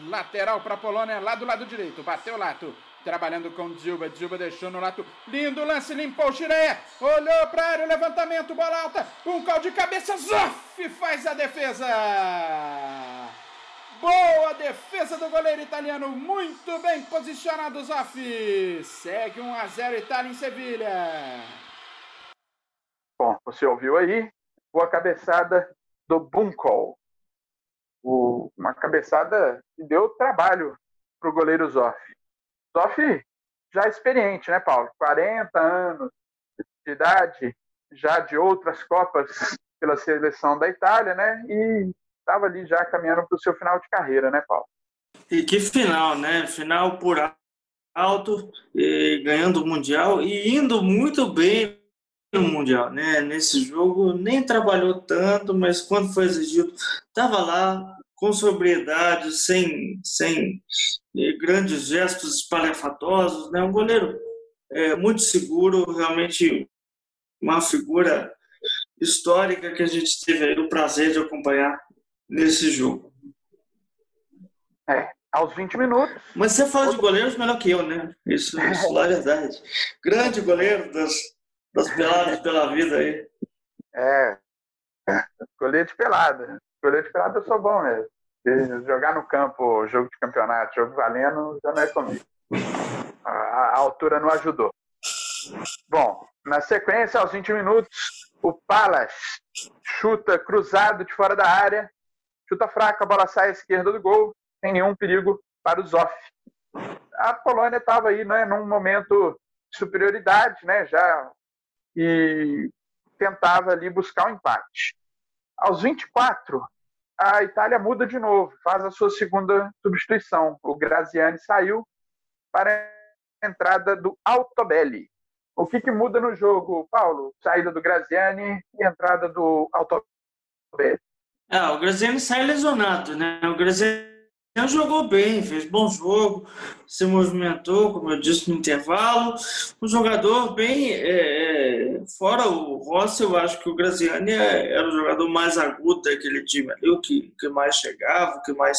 Lateral para a Polônia, lá do lado direito. Bateu o Lato. Trabalhando com Dilba. Dilba deixou no Lato. Lindo lance, limpou o Xireia. Olhou para área, levantamento, bola alta. Um cal de cabeça. Zoff faz a defesa. Boa defesa do goleiro italiano, muito bem posicionado Zoff. Segue 1 a 0 Itália em Sevilha. Bom, você ouviu aí? Boa cabeçada do Bunkol. uma cabeçada que deu trabalho para o goleiro Zoff. Zoff já experiente, né, Paulo? 40 anos de idade, já de outras Copas pela seleção da Itália, né? E estava ali já caminhando para o seu final de carreira, né, Paulo? E que final, né? Final por alto, ganhando o Mundial e indo muito bem no Mundial, né? Nesse jogo nem trabalhou tanto, mas quando foi exigido, estava lá com sobriedade, sem, sem eh, grandes gestos espalhafatosos, né? Um goleiro é, muito seguro, realmente uma figura histórica que a gente teve o prazer de acompanhar nesse jogo. É, aos 20 minutos. Mas você fala de goleiros melhor que eu, né? Isso, isso é verdade. Grande goleiro das, das peladas pela vida aí. É, de pelada. De pelada eu sou bom mesmo. Jogar no campo, jogo de campeonato, jogo valendo, já não é comigo. A, a altura não ajudou. Bom, na sequência, aos 20 minutos, o Palas chuta cruzado de fora da área Chuta fraca, a bola sai à esquerda do gol, sem nenhum perigo para o Zoff. A Polônia estava aí né, num momento de superioridade, né, já, e tentava ali buscar o um empate. Aos 24, a Itália muda de novo, faz a sua segunda substituição. O Graziani saiu para a entrada do Altobelli. O que, que muda no jogo, Paulo? Saída do Graziani e entrada do Altobelli. Ah, o Graziano sai lesionado, né? O Graziano jogou bem, fez bom jogo, se movimentou, como eu disse, no intervalo. Um jogador bem. É, é, fora o Rossi, eu acho que o Graziani é, era o jogador mais agudo daquele time ali, o que, que mais chegava, o que mais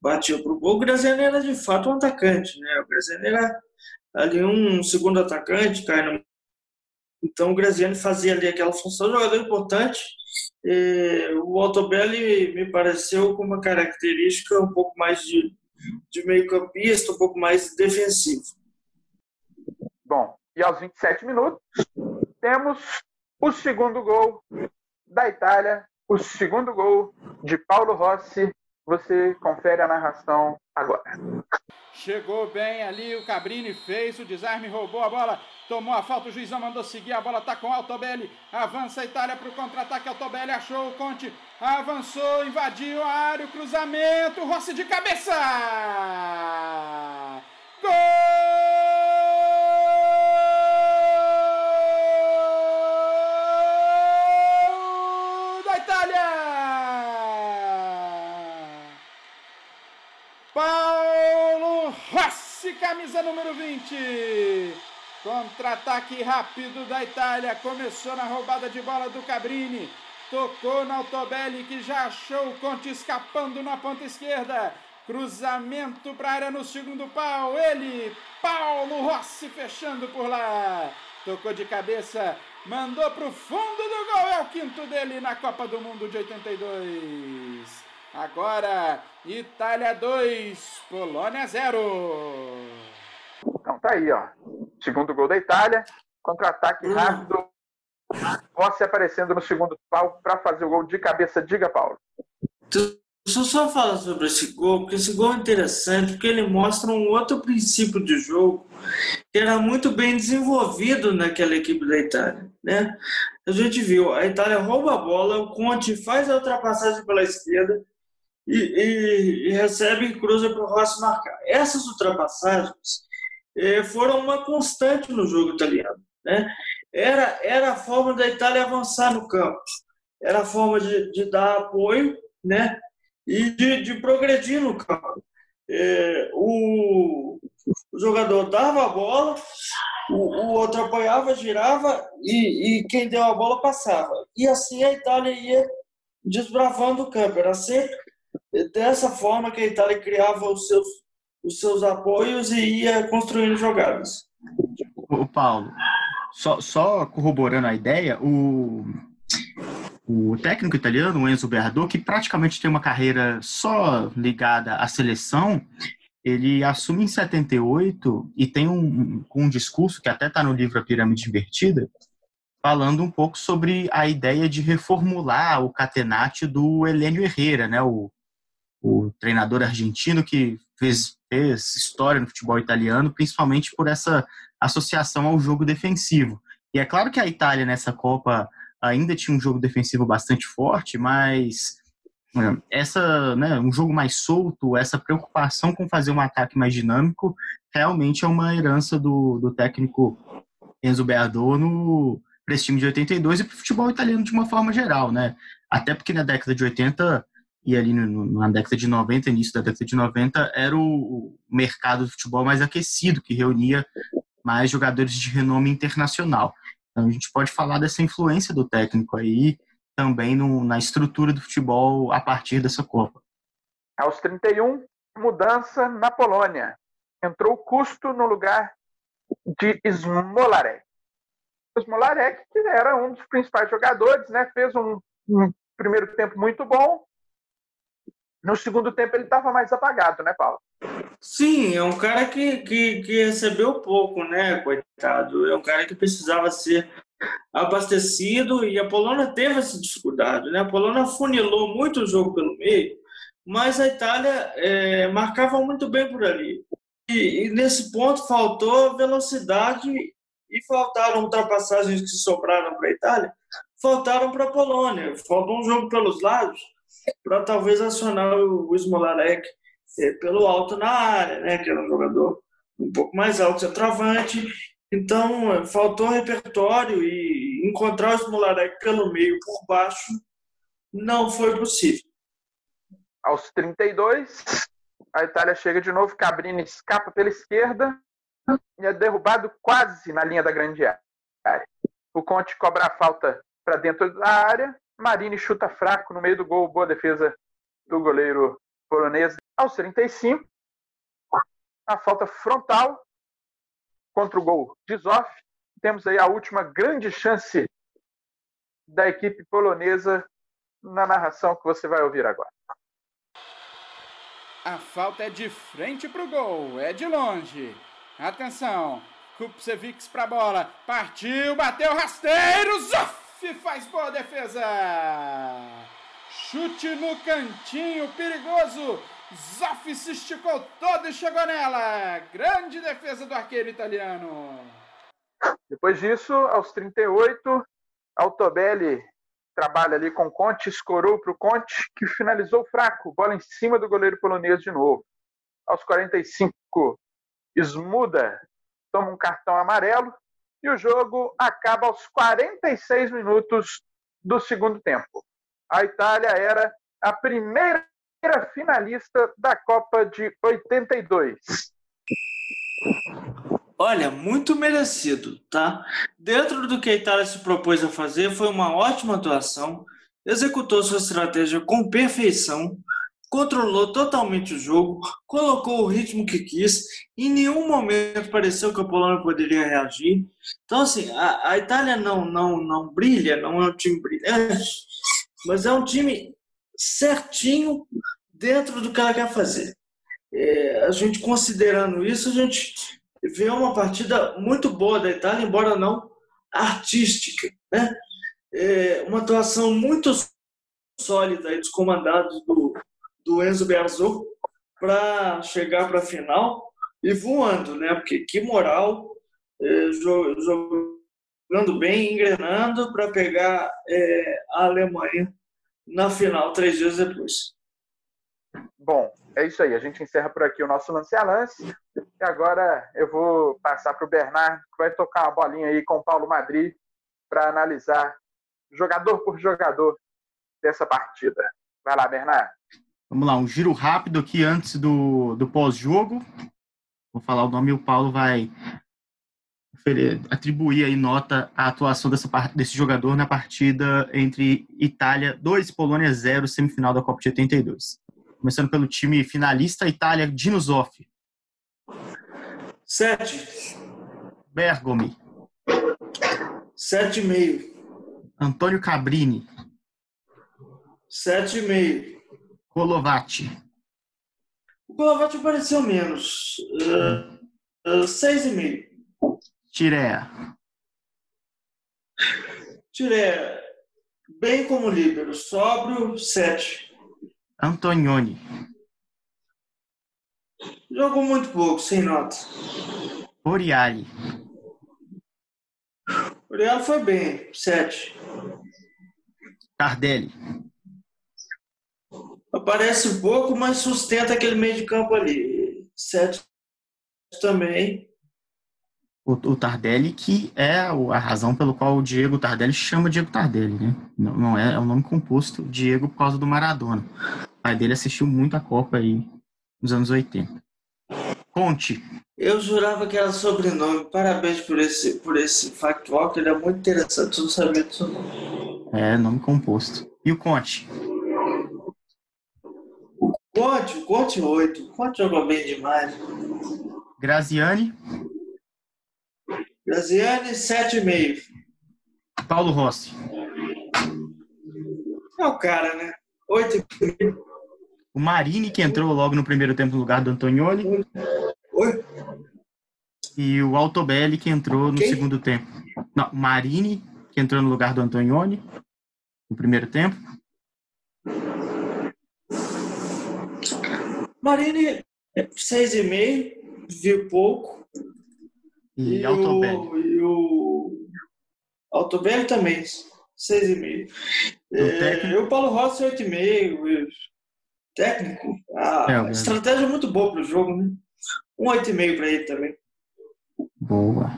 batia pro gol. O Graziani era de fato um atacante, né? O Graziani era ali um segundo atacante, cai no... Então o Graziani fazia ali aquela função, jogador importante é, o Altobelli me pareceu com uma característica um pouco mais de, de meio-campista, um pouco mais defensivo. Bom, e aos 27 minutos, temos o segundo gol da Itália, o segundo gol de Paulo Rossi Você confere a narração agora. Chegou bem ali, o Cabrini fez o desarme, roubou a bola, tomou a falta, o juizão mandou seguir, a bola tá com o Altobelli, avança a Itália para o contra-ataque, Altobelli achou o Conte, avançou, invadiu a área, o cruzamento, Rossi de cabeça! Gol! Camisa número 20. Contra-ataque rápido da Itália. Começou na roubada de bola do Cabrini. Tocou na Altobelli que já achou o Conte escapando na ponta esquerda. Cruzamento para a área no segundo pau. Ele, Paulo Rossi, fechando por lá. Tocou de cabeça, mandou para o fundo do gol. É o quinto dele na Copa do Mundo de 82. Agora, Itália 2, Polônia 0. Tá aí, ó. Segundo gol da Itália. Contra-ataque hum. rápido. Rossi aparecendo no segundo pau para fazer o gol de cabeça. Diga, Paulo. Deixa eu só falar sobre esse gol, porque esse gol é interessante, porque ele mostra um outro princípio de jogo que era muito bem desenvolvido naquela equipe da Itália. Né? A gente viu, a Itália rouba a bola, o Conte faz a ultrapassagem pela esquerda, e, e, e recebe e cruza para o Rossi marcar. Essas ultrapassagens foram uma constante no jogo italiano. Né? Era, era a forma da Itália avançar no campo, era a forma de, de dar apoio né? e de, de progredir no campo. Eh, o, o jogador dava a bola, o, o outro apoiava, girava e, e quem deu a bola passava. E assim a Itália ia desbravando o campo. Era sempre dessa forma que a Itália criava os seus, os seus apoios e ia construindo jogadas. O Paulo, só, só corroborando a ideia, o, o técnico italiano, Enzo Beardot, que praticamente tem uma carreira só ligada à seleção, ele assume em 78 e tem um, um discurso que até está no livro A Pirâmide Invertida, falando um pouco sobre a ideia de reformular o catenate do Helênio Herrera, né, o, o treinador argentino que fez, fez história no futebol italiano, principalmente por essa associação ao jogo defensivo. E é claro que a Itália nessa Copa ainda tinha um jogo defensivo bastante forte, mas é, essa, né, um jogo mais solto, essa preocupação com fazer um ataque mais dinâmico, realmente é uma herança do, do técnico Enzo Beardot no para esse time de 82 e para o futebol italiano de uma forma geral, né? Até porque na década de 80 e ali no, na década de 90, início da década de 90, era o mercado do futebol mais aquecido, que reunia mais jogadores de renome internacional. Então a gente pode falar dessa influência do técnico aí também no, na estrutura do futebol a partir dessa Copa. Aos 31, mudança na Polônia. Entrou Custo no lugar de Smolarek. Smolarek, que era um dos principais jogadores, né, fez um, um primeiro tempo muito bom, no segundo tempo ele estava mais apagado, né, Paulo? Sim, é um cara que, que, que recebeu pouco, né, coitado. É um cara que precisava ser abastecido e a Polônia teve essa dificuldade, né? A Polônia funilou muito o jogo pelo meio, mas a Itália é, marcava muito bem por ali. E, e, nesse ponto faltou velocidade e faltaram ultrapassagens que sobraram para a Itália, faltaram para a Polônia. Faltou um jogo pelos lados para talvez acionar o Smolarek é, pelo alto na área, né, que era um jogador um pouco mais alto, centroavante. Então, faltou repertório e encontrar o Smolarek pelo meio, por baixo, não foi possível. Aos 32, a Itália chega de novo, Cabrini escapa pela esquerda e é derrubado quase na linha da grande área. O Conte cobra a falta para dentro da área Marini chuta fraco no meio do gol, boa defesa do goleiro polonês. Aos 35, a falta frontal contra o gol de Zoff. Temos aí a última grande chance da equipe polonesa na narração que você vai ouvir agora. A falta é de frente para o gol, é de longe. Atenção, Kupcevics para a bola, partiu, bateu rasteiro, Zoff! Faz boa defesa. chute no cantinho perigoso. Zoff se esticou todo e chegou nela. Grande defesa do arqueiro italiano. Depois disso, aos 38, Altobelli trabalha ali com Conte, escorou para o Conte, que finalizou fraco, bola em cima do goleiro polonês de novo. Aos 45, Smuda toma um cartão amarelo e o jogo acaba aos 46 minutos do segundo tempo. A Itália era a primeira finalista da Copa de 82. Olha, muito merecido, tá? Dentro do que a Itália se propôs a fazer, foi uma ótima atuação, executou sua estratégia com perfeição, controlou totalmente o jogo, colocou o ritmo que quis, em nenhum momento pareceu que a Polônia poderia reagir. Então, assim, a, a Itália não, não, não brilha, não é um time brilhante, mas é um time certinho dentro do que ela quer fazer. É, a gente considerando isso, a gente vê uma partida muito boa da Itália, embora não artística, né? É, uma atuação muito sólida dos comandados do, do Enzo Berzot para chegar para a final e voando, né? Porque que moral, é, jogando bem, engrenando para pegar é, a Alemanha na final três dias depois. Bom, é isso aí. A gente encerra por aqui o nosso lance a lance. E agora eu vou passar para o Bernardo, que vai tocar uma bolinha aí com o Paulo Madrid para analisar jogador por jogador dessa partida. Vai lá, Bernardo. Vamos lá, um giro rápido aqui antes do, do pós-jogo. Vou falar o nome e o Paulo vai atribuir aí nota à atuação dessa, desse jogador na partida entre Itália 2 Polônia 0, semifinal da Copa de 82. Começando pelo time finalista, Itália, Dino Zoff. 7. Bergomi. 7,5. Antônio Cabrini. 7,5. Golovati. O Golovati apareceu menos. Uh, uh, seis e meio. Tireia. Tireia. Bem como líbero. Sóbrio, sete. Antonioni. Jogou muito pouco, sem nota. Oriali. Oriali foi bem, sete. Tardelli. Aparece um pouco, mas sustenta aquele meio de campo ali. Sete também. O, o, Tardelli, que é a razão pelo qual o Diego Tardelli chama Diego Tardelli, né? Não, não é, é um nome composto Diego por causa do Maradona pai dele assistiu muito a Copa aí nos anos 80. Conte. Eu jurava que era sobrenome. Parabéns por esse, por esse factual, que ele é muito interessante. Eu não sabia disso não. É, nome composto. E o Conte? Conte, Conte 8. O Conte jogou bem demais. Graziani? Graziani, 7,5. Paulo Rossi? É o cara, né? 8,5. O Marini, que entrou logo no primeiro tempo no lugar do Antonioni. Oi? E o Altobelli, que entrou no Quem? segundo tempo. Não, Marini, que entrou no lugar do Antonioni no primeiro tempo. Marini, seis e meio, viu pouco. E, e Altobelli. O, e o também, seis e meio. É, o Paulo Rossi, oito e meio técnico, a é, estratégia é muito boa para o jogo, né? Um 8,5 para ele também. Boa.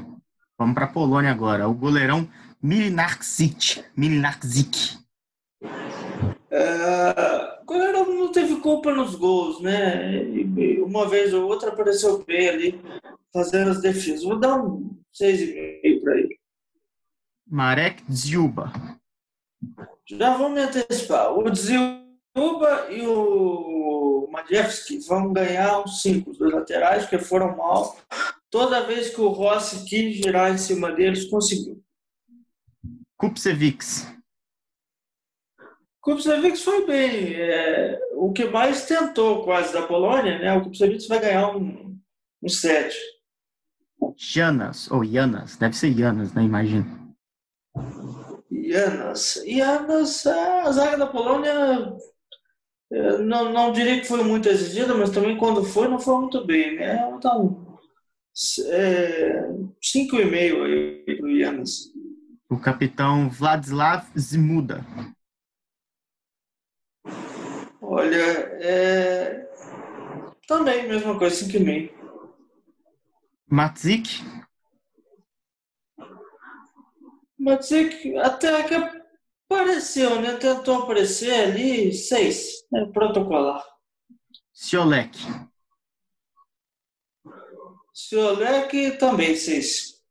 Vamos para a Polônia agora. O goleirão Milinarczyk. Milinarczyk. É, o goleirão não teve culpa nos gols, né? Uma vez ou outra apareceu bem ali, fazendo as defesas. Vou dar um 6,5 para ele. Marek Dziuba. Já vamos me antecipar. O Dziuba e o Majewski vão ganhar uns 5, os dois laterais, que foram mal. Toda vez que o Rossi quis girar em cima deles, conseguiu. Kupcevics. Kupcevics foi bem. É, o que mais tentou quase da Polônia, né? O Kupcevics vai ganhar um, um 7. Janas, ou Janas, deve ser Janas, né? Imagina. Ianas. Ianas, a zaga da Polônia é, não, não diria que foi muito exigida, mas também quando foi, não foi muito bem, né? Então, é, cinco e meio aí pro Ianas. O capitão Vladislav Zimuda. Olha, é... também mesma coisa, cinco e meio. Matzik. Matzik até que apareceu, né? Tentou aparecer ali, seis, né? protocolar. Ciolek. Ciolek também, seis.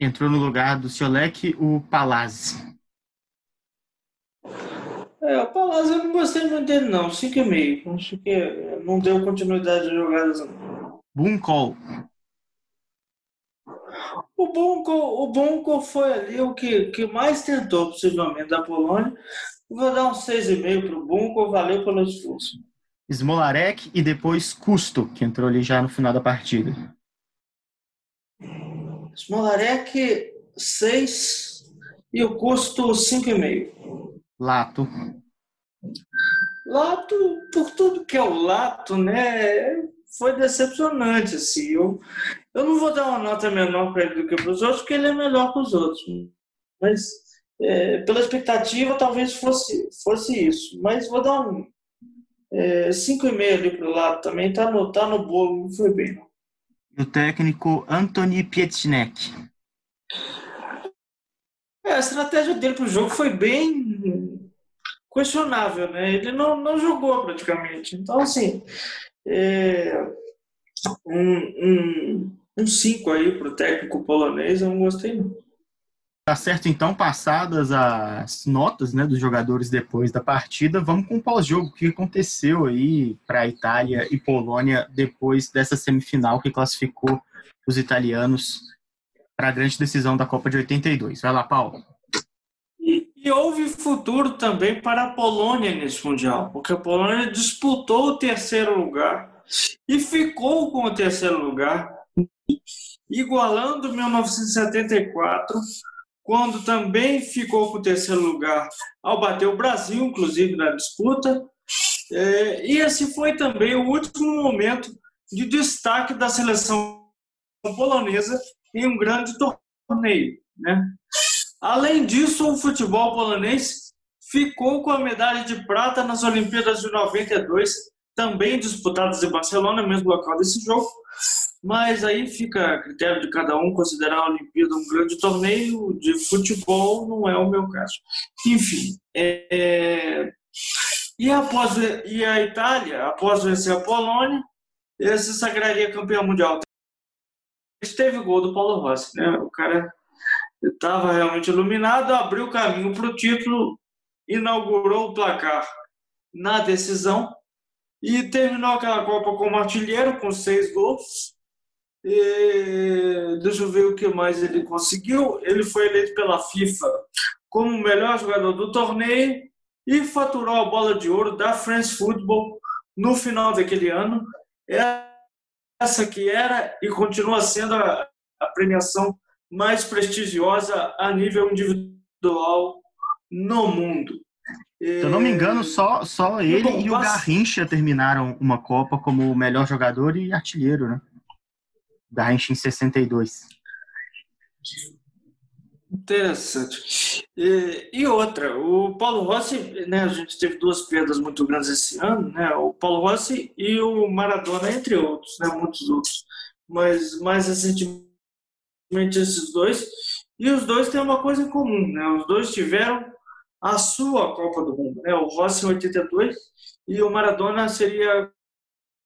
Entrou no lugar do Ciolek o Palazzi. É, o Palazzi eu não gostei muito dele, não. 5,5. Acho que não deu continuidade de jogadas, não. Bunkol. O Bunko, o Bunko foi ali o que, que mais tentou, possivelmente, da Polônia. Vou dar um 6,5 para o Bunko, valeu pelo esforço. Smolarek e depois Custo, que entrou ali já no final da partida. Smolarek, 6 e o custo 5,5. Lato. Lato, por tudo que é o Lato, né? Foi decepcionante, assim. Eu, eu não vou dar uma nota menor para ele do que para os outros, porque ele é melhor que os outros. Mas, é, pela expectativa, talvez fosse, fosse isso. Mas vou dar um é, 5,5 ali para o lado também. Tá no, tá no bolo, não foi bem, não. E o técnico Antony Pietschnek. É, a estratégia dele para o jogo foi bem questionável, né? Ele não, não jogou praticamente. Então, assim, é, um 5 um, um aí para o técnico polonês, eu não gostei não. Tá certo, então, passadas as notas né, dos jogadores depois da partida, vamos com o pós-jogo. O que aconteceu aí para a Itália e Polônia depois dessa semifinal que classificou os italianos para a grande decisão da Copa de 82? Vai lá, Paulo. E, houve futuro também para a Polônia nesse Mundial, porque a Polônia disputou o terceiro lugar e ficou com o terceiro lugar, igualando 1974 quando também ficou com o terceiro lugar ao bater o Brasil, inclusive na disputa. É, e esse foi também o último momento de destaque da seleção polonesa em um grande torneio. Né? Além disso, o futebol polonês ficou com a medalha de prata nas Olimpíadas de 92, também disputadas em Barcelona, mesmo local desse jogo, mas aí fica a critério de cada um considerar a Olimpíada um grande torneio de futebol, não é o meu caso. Enfim, é... e, após, e a Itália, após vencer a Polônia, se sagraria campeão mundial. Teve o gol do Paulo Rossi, né? O cara estava realmente iluminado, abriu o caminho para o título, inaugurou o placar na decisão e terminou aquela Copa como artilheiro com seis gols. E, deixa eu ver o que mais ele conseguiu. Ele foi eleito pela FIFA como o melhor jogador do torneio e faturou a bola de ouro da France Football no final daquele ano. Essa que era e continua sendo a, a premiação mais prestigiosa a nível individual no mundo. Se eu não me engano, só, só ele e, bom, e o Garrincha terminaram uma Copa como o melhor jogador e artilheiro, né? Garrincha em 62. Interessante. E, e, outra, o Paulo Rossi, né, a gente teve duas perdas muito grandes esse ano, né, o Paulo Rossi e o Maradona, entre outros, né, muitos outros. Mas mais recentemente esses dois, e os dois têm uma coisa em comum, né, os dois tiveram a sua Copa do Mundo, né, o Rossi em 82 e o Maradona seria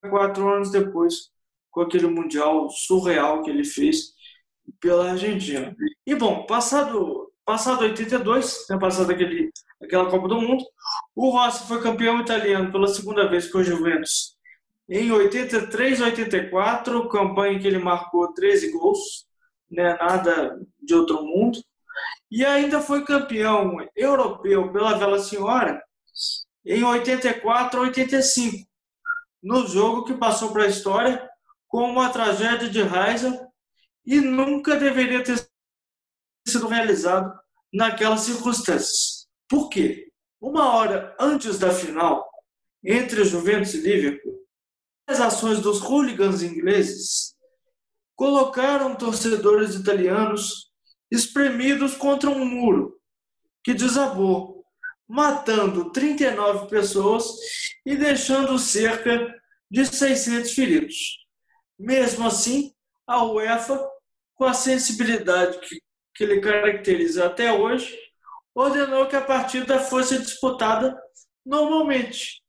quatro anos depois, com aquele Mundial surreal que ele fez pela Argentina. E bom, passado, passado 82, né, passado aquele, aquela Copa do Mundo, o Rossi foi campeão italiano pela segunda vez com o Juventus. Em 83, 84, campanha que ele marcou 13 gols, né, nada de outro mundo. E ainda foi campeão europeu pela Vela Senhora em 84, 85, no jogo que passou para a história como a tragédia de Heysel e nunca deveria ter sido realizado naquelas circunstâncias. Por quê? Uma hora antes da final, entre Juventus e Liverpool, as ações dos hooligans ingleses colocaram torcedores italianos espremidos contra um muro que desabou, matando 39 pessoas e deixando cerca de 600 feridos. Mesmo assim, a UEFA, com a sensibilidade que, que lhe caracteriza até hoje, ordenou que a partida fosse disputada normalmente.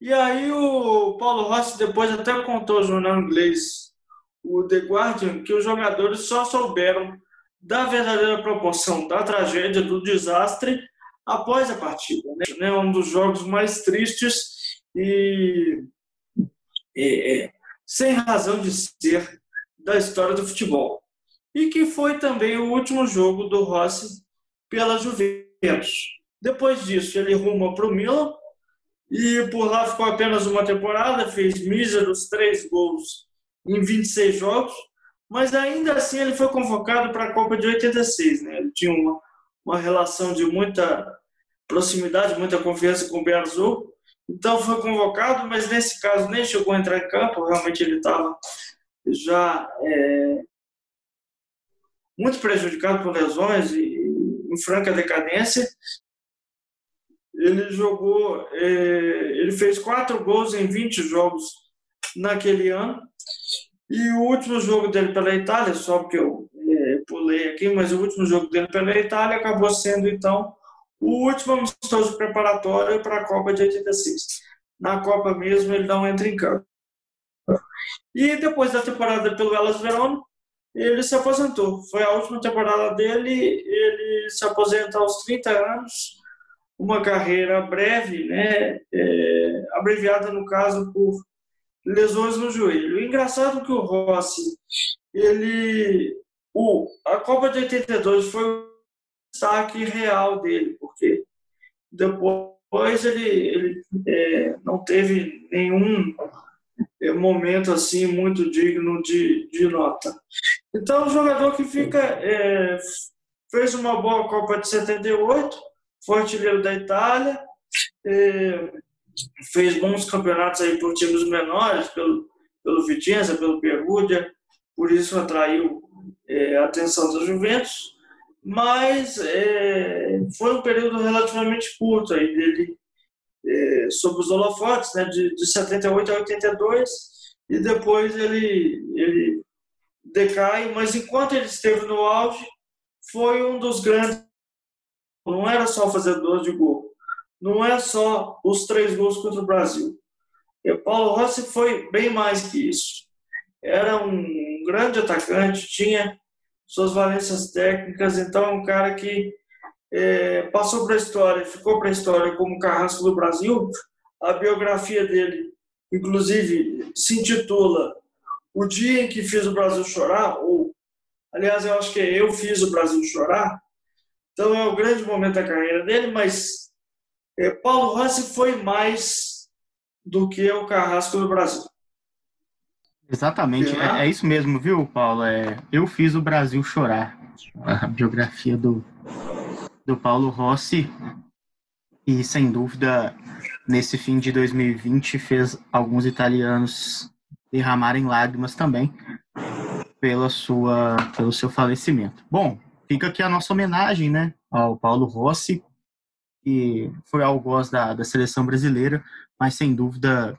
E aí o Paulo Rossi depois até contou ao jornal inglês, o The Guardian, que os jogadores só souberam da verdadeira proporção da tragédia, do desastre, após a partida. Né? É um dos jogos mais tristes e, e é, sem razão de ser da história do futebol. E que foi também o último jogo do Rossi pela Juventus. Depois disso, ele rumou para o Milan e por lá ficou apenas uma temporada, fez míseros três gols em 26 jogos, mas ainda assim ele foi convocado para a Copa de 86. Né? Ele tinha uma, uma relação de muita proximidade, muita confiança com o Berzou, então foi convocado, mas nesse caso nem chegou a entrar em campo, realmente ele estava já é, muito prejudicado por lesões e em franca decadência. Ele jogou, é, ele fez quatro gols em 20 jogos naquele ano. E o último jogo dele pela Itália, só porque eu é, pulei aqui, mas o último jogo dele pela Itália acabou sendo então o último amistoso preparatório para a Copa de 86. Na Copa mesmo ele não entra em campo. E depois da temporada pelo Elas Verona, ele se aposentou. Foi a última temporada dele, ele se aposenta aos 30 anos, uma carreira breve, né, é, abreviada no caso por lesões no joelho. Engraçado é que o Rossi, ele, o, a Copa de 82 foi o destaque real dele, porque depois ele, ele é, não teve nenhum é, momento assim muito digno de, de nota. Então, o jogador que fica é, fez uma boa Copa de 78, foi artilheiro da Itália, é, fez bons campeonatos aí por times menores, pelo, pelo Vicenza, pelo Perugia, por isso atraiu é, a atenção dos Juventus, mas é, foi um período relativamente curto aí dele é, sob os holofotes, né, de, de 78 a 82, e depois ele, ele decai, mas enquanto ele esteve no auge, foi um dos grandes. Não era só fazedor de gol, não é só os três gols contra o Brasil. E Paulo Rossi foi bem mais que isso. Era um grande atacante, tinha suas valências técnicas, então é um cara que é, passou para a história, ficou para a história como Carrasco do Brasil. A biografia dele, inclusive, se intitula O Dia em que Fiz o Brasil Chorar, ou, aliás, eu acho que é Eu Fiz o Brasil Chorar. Então é o grande momento da carreira dele, mas é, Paulo Rossi foi mais do que o Carrasco do Brasil. Exatamente, é, é, isso mesmo, viu, Paulo? É, eu fiz o Brasil chorar. A biografia do, do Paulo Rossi. E, sem dúvida, nesse fim de 2020, fez alguns italianos derramarem lágrimas também pela sua, pelo seu falecimento. Bom, fica aqui a nossa homenagem né, ao Paulo Rossi, que foi algoz da, da seleção brasileira, mas sem dúvida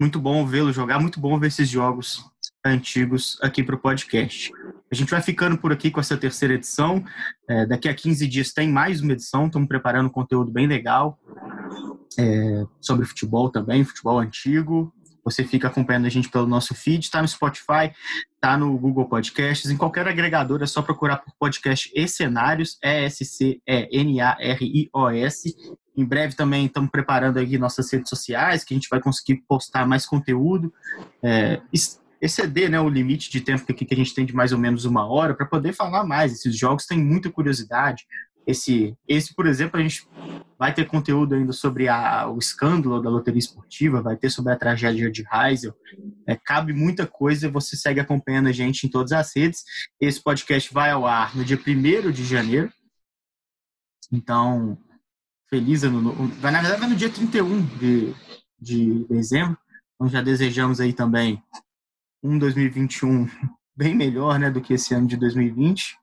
muito bom vê-lo jogar, muito bom ver esses jogos antigos aqui para o podcast. A gente vai ficando por aqui com essa terceira edição. É, daqui a 15 dias tem mais uma edição, estamos preparando um conteúdo bem legal é, sobre futebol também, futebol antigo. Você fica acompanhando a gente pelo nosso feed, está no Spotify, está no Google Podcasts, em qualquer agregador é só procurar por podcast e cenários, E-S-C-E-N-A-R-I-O-S. Em breve também estamos preparando aqui nossas redes sociais, que a gente vai conseguir postar mais conteúdo, é, exceder né, o limite de tempo que a gente tem de mais ou menos uma hora para poder falar mais. Esses jogos têm muita curiosidade. Esse, esse, por exemplo, a gente vai ter conteúdo ainda sobre a, o escândalo da loteria esportiva, vai ter sobre a tragédia de Heisel. É, cabe muita coisa, você segue acompanhando a gente em todas as redes. Esse podcast vai ao ar no dia 1 de janeiro, Então, feliz ano novo. Vai, na verdade, vai no dia 31 de, de dezembro. Então, já desejamos aí também um 2021 bem melhor né, do que esse ano de 2020.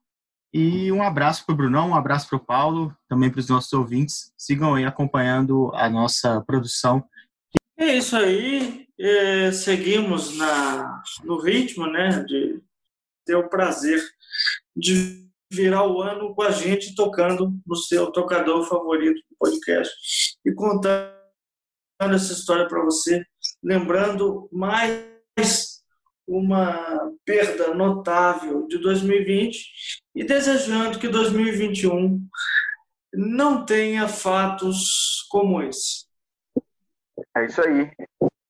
E um abraço para o Brunão, um abraço para o Paulo, também para os nossos ouvintes. Sigam aí acompanhando a nossa produção. É isso aí. É, seguimos na, no ritmo né, de ter o prazer de virar o ano com a gente tocando no seu tocador favorito do podcast e contando essa história para você, lembrando mais uma perda notável de 2020 e desejando que 2021 não tenha fatos como esse. É isso aí.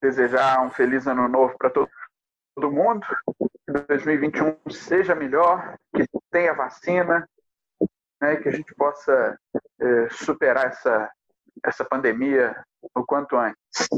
Desejar um feliz ano novo para todo, mundo. Que 2021 seja melhor, que tenha vacina, né, que a gente possa é, superar essa, essa pandemia o quanto antes.